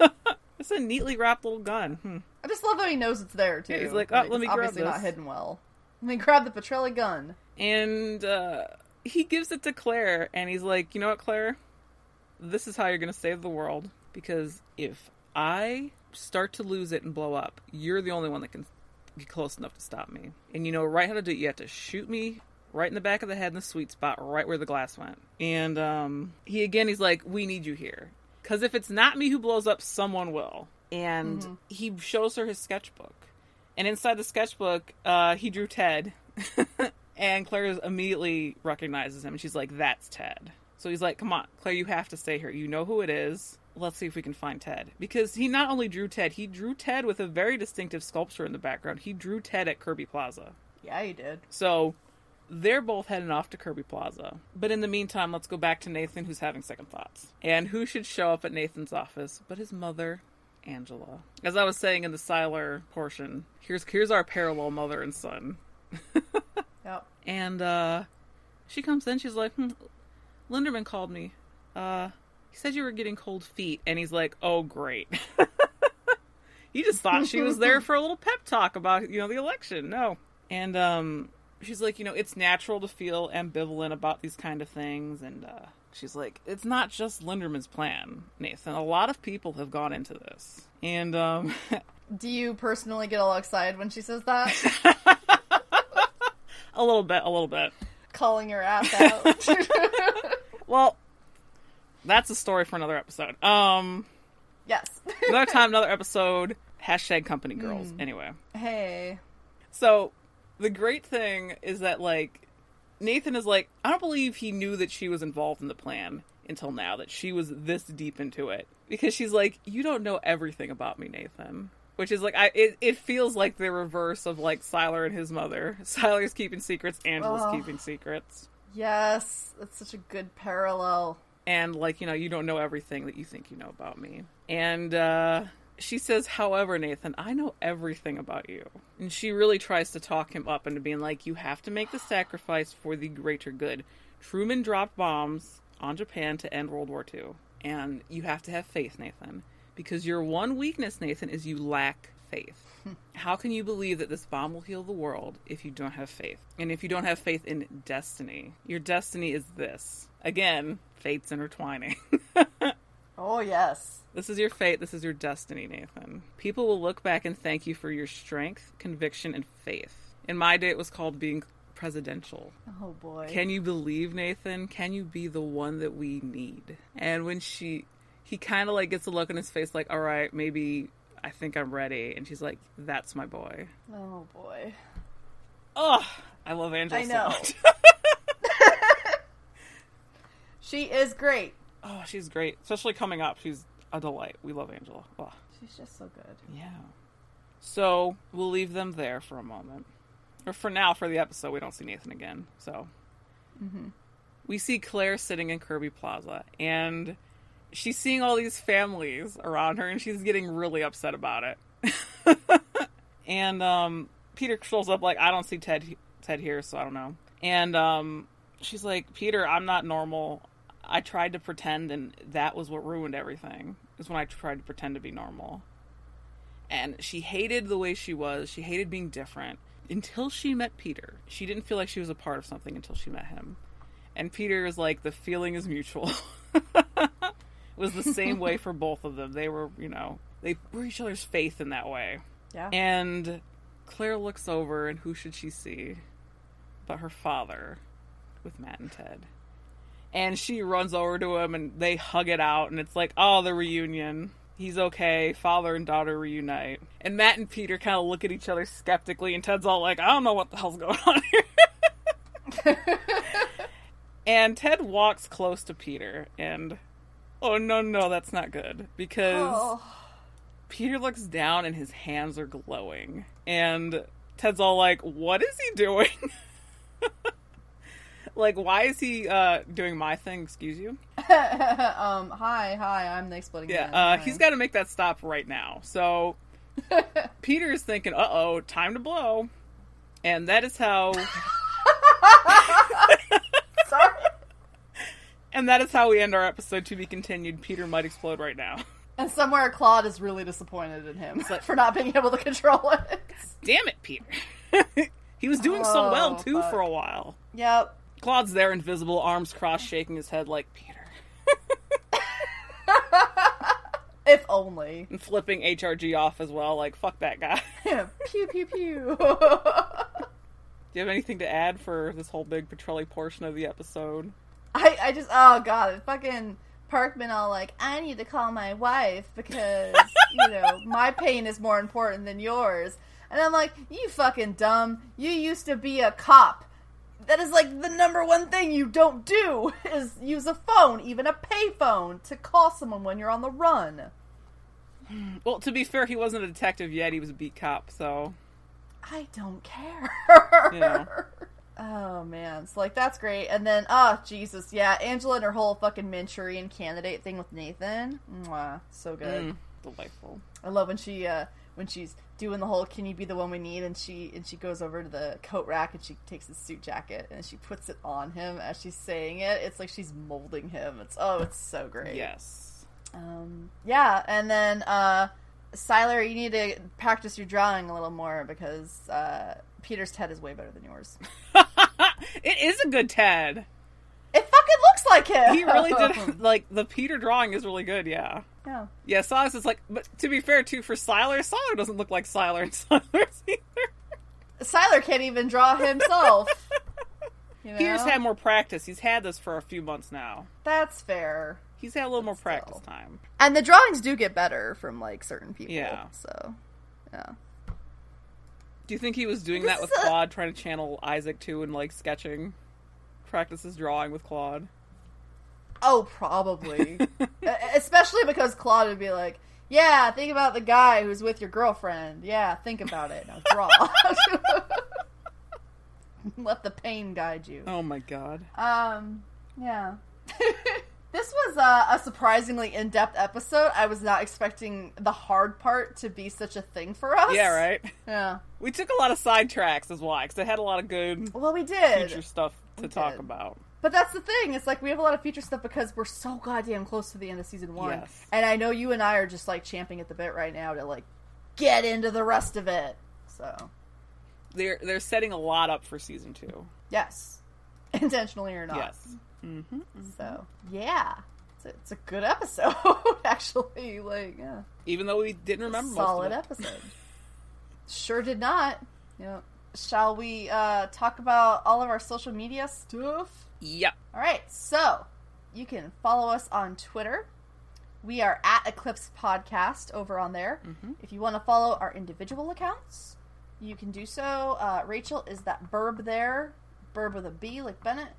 it's a neatly wrapped little gun. Hmm. I just love how he knows it's there too. Yeah, he's like, "Oh, let me grab obviously not this." hidden well. Let me grab the Petrelli gun. And uh, he gives it to Claire, and he's like, "You know what, Claire? This is how you're going to save the world. Because if I start to lose it and blow up, you're the only one that can get close enough to stop me. And you know right how to do it. You have to shoot me right in the back of the head in the sweet spot, right where the glass went. And um, he again, he's like, "We need you here, because if it's not me who blows up, someone will." And he shows her his sketchbook, and inside the sketchbook, uh, he drew Ted. and Claire immediately recognizes him, and she's like, "That's Ted." So he's like, "Come on, Claire, you have to stay here. You know who it is. Let's see if we can find Ted." Because he not only drew Ted, he drew Ted with a very distinctive sculpture in the background. He drew Ted at Kirby Plaza. Yeah, he did. So they're both heading off to Kirby Plaza. But in the meantime, let's go back to Nathan, who's having second thoughts. And who should show up at Nathan's office but his mother, Angela? As I was saying in the Sylar portion, here's here's our parallel mother and son. Yep. And uh, she comes in. She's like, hmm, "Linderman called me. Uh, he said you were getting cold feet." And he's like, "Oh, great." you just thought she was there for a little pep talk about you know the election. No. And um, she's like, you know, it's natural to feel ambivalent about these kind of things. And uh, she's like, it's not just Linderman's plan, Nathan. A lot of people have gone into this. And um, Do you personally get all excited when she says that? a little bit, a little bit. Calling your ass out. Well, that's a story for another episode. Um, yes. another time, another episode. Hashtag company girls. Anyway, hey. so the great thing is that like Nathan is like, I don't believe he knew that she was involved in the plan until now. That she was this deep into it because she's like, you don't know everything about me, Nathan. Which is like, I it, it feels like the reverse of like Sylar and his mother. Sylar's keeping secrets, Angela's Oh. keeping secrets. Yes, that's such a good parallel. and like you know you don't know everything that you think you know about me and uh she says however nathan i know everything about you and she really tries to talk him up into being like you have to make the sacrifice for the greater good truman dropped bombs on japan to end world war ii and you have to have faith nathan because your one weakness nathan is you lack faith. Hmm. How can you believe that this bomb will heal the world if you don't have faith? And if you don't have faith in destiny? Your destiny is this. Again, fate's intertwining. Oh yes. This is your fate. This is your destiny, Nathan. People will look back and thank you for your strength, conviction, and faith. In my day, it was called being presidential. Oh boy. Can you believe, Nathan? Can you be the one that we need? And when she, he kind of like gets a look in his face, like, all right, maybe I think I'm ready. And she's like, that's my boy. oh boy. Oh, I love Angela I know. She is great. Oh, she's great. Especially coming up. She's a delight. We love Angela. Oh. She's just so good. Yeah. So we'll leave them there for a moment. Or for now, for the episode, we don't see Nathan again. So we see Claire sitting in Kirby Plaza, and she's seeing all these families around her, and she's getting really upset about it. and um, Peter shows up like, I don't see Ted Ted here, so I don't know. And um, she's like, Peter, I'm not normal. I tried to pretend, and that was what ruined everything. Is when I tried to pretend to be normal and she hated the way she was. She hated being different until she met Peter. She didn't feel like she was a part of something until she met him. And Peter is like, the feeling is mutual. it was the same way for both of them. They were, you know, they were each other's faith in that way. Yeah. And Claire looks over, and who should she see but her father with Matt and Ted? And she runs over to him, and they hug it out, and it's like, oh, the reunion. He's okay. Father and daughter reunite. And Matt and Peter kind of look at each other skeptically, and Ted's all like, I don't know what the hell's going on here. and Ted walks close to Peter, and oh, no, no, that's not good. Because. oh. Peter looks down and his hands are glowing. And Ted's all like, What is he doing? like, why is he uh, doing my thing? Excuse you? um. Hi, hi. I'm the exploding Yeah, uh, he's got to make that stop right now. So Peter's thinking, Uh oh, time to blow. And that is how. Sorry. And that is how we end our episode to be continued. Peter might explode right now. And somewhere Claude is really disappointed in him for not being able to control it. Damn it, Peter. he was doing so well, Oh, too, fuck. for a while. Yep. Claude's there, invisible, arms crossed, shaking his head like, Peter. If only. and flipping HRG off as well. Like, fuck that guy. pew pew pew. Do you have anything to add for this whole big Petrelli portion of the episode? I I just oh god, fucking Parkman all like I need to call my wife because you know my pain is more important than yours, and I'm like you fucking dumb. You used to be a cop. That is like the number one thing you don't do is use a phone, even a payphone, to call someone when you're on the run. Well, to be fair, he wasn't a detective yet. He was a beat cop, so I don't care. Yeah. Oh man, so like that's great. And then, oh Jesus, yeah, Angela and her whole fucking Manchurian candidate thing with Nathan, Mwah, so good. mm, delightful. I love when she uh when she's doing the whole "Can you be the one we need?" and she and she goes over to the coat rack and she takes his suit jacket and she puts it on him as she's saying it. It's like she's molding him. It's oh, it's so great. Yes. Um, yeah, and then uh, Sylar, you need to practice your drawing a little more because uh, Peter's Ted is way better than yours. it is a good Ted. It fucking looks like him. He really did. Like the Peter drawing is really good. Yeah. yeah. Yeah, Silas is like, but to be fair too, for Sylar, Sylar doesn't look like Sylar and Sylar's either. Sylar can't even draw himself. You know? Peter's had more practice. He's had this for a few months now. That's fair. He's had a little more Still. practice time. And the drawings do get better from like certain people. Yeah. So, yeah. Do you think he was doing This that with is a- Claude, trying to channel Isaac too, and like sketching, practice his drawing with Claude? Oh, probably. Especially because Claude would be like, "Yeah, think about the guy who's with your girlfriend. Yeah, think about it. Now draw." Let the pain guide you. Oh my god. Um, yeah. this was a, a surprisingly in-depth episode. I was not expecting the hard part to be such a thing for us. Yeah, right. Yeah. We took a lot of sidetracks as why, because it had a lot of good Well, we did. future stuff to talk did. about. But that's the thing. It's like we have a lot of future stuff because we're so goddamn close to the end of season one. Yes. And I know you and I are just like champing at the bit right now to like get into the rest of it. So, They're they're setting a lot up for season two. yes, intentionally or not. Yes. Mm-hmm. So, yeah, it's a, it's a good episode. Actually, like, yeah, Even though we didn't remember solid most of it. episode. sure did not. Know, shall we uh, talk about all of our social media stuff? Yep. All right, so you can follow us on Twitter. We are at Eclipsed Podcast over on there. Mhm. If you want to follow our individual accounts, you can do so. Uh, Rachel is that burb there, burb with a B like Bennett,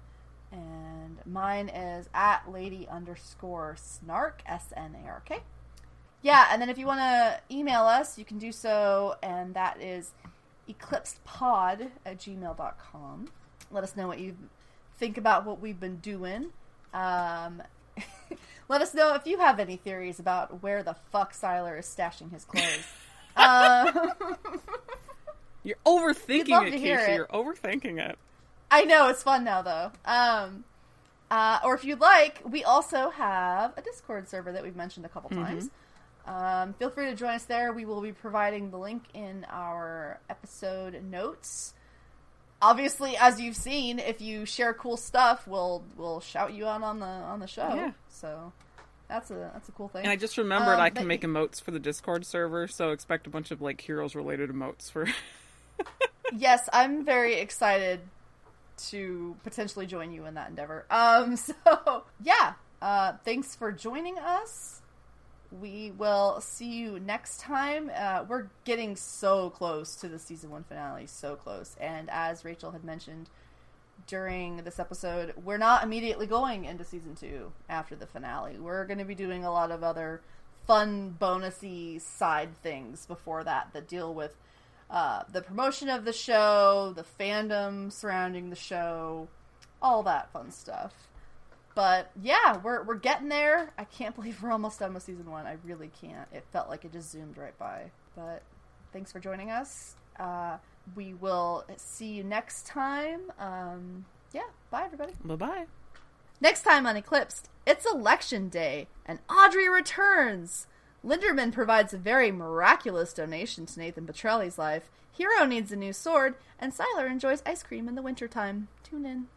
and mine is at lady underscore snark S N A R K. Yeah, and then if you want to email us, you can do so, and that is eclipsedpod at gmail.com. Let us know what you think about what we've been doing. Um, let us know if you have any theories about where the fuck Sylar is stashing his clothes. uh, You're overthinking it, Keisha. it. You're overthinking it. I know it's fun now though. Um, uh, or if you'd like, we also have a Discord server that we've mentioned a couple times. Um, feel free to join us there. We will be providing the link in our episode notes. Obviously, as you've seen, if you share cool stuff, we'll we'll shout you out on the on the show. Yeah. So that's a that's a cool thing. And I just remembered Um, I can make emotes for the Discord server, so expect a bunch of like heroes related emotes for. yes, I'm very excited to potentially join you in that endeavor. Um, so yeah, uh, thanks for joining us. We will see you next time. Uh, we're getting so close to the season one finale, so close. And as Rachel had mentioned during this episode, we're not immediately going into season two after the finale. We're going to be doing a lot of other fun, bonusy side things before that that deal with uh, the promotion of the show, the fandom surrounding the show, all that fun stuff. But yeah, we're we're getting there. I can't believe we're almost done with season one. I really can't. It felt like it just zoomed right by. But thanks for joining us. Uh, we will see you next time. Um, yeah, bye everybody. bye bye. Next time on Eclipsed, it's election day, and Audrey returns. Linderman provides a very miraculous donation to Nathan Petrelli's life. Hiro needs a new sword, and Sylar enjoys ice cream in the wintertime. Tune in.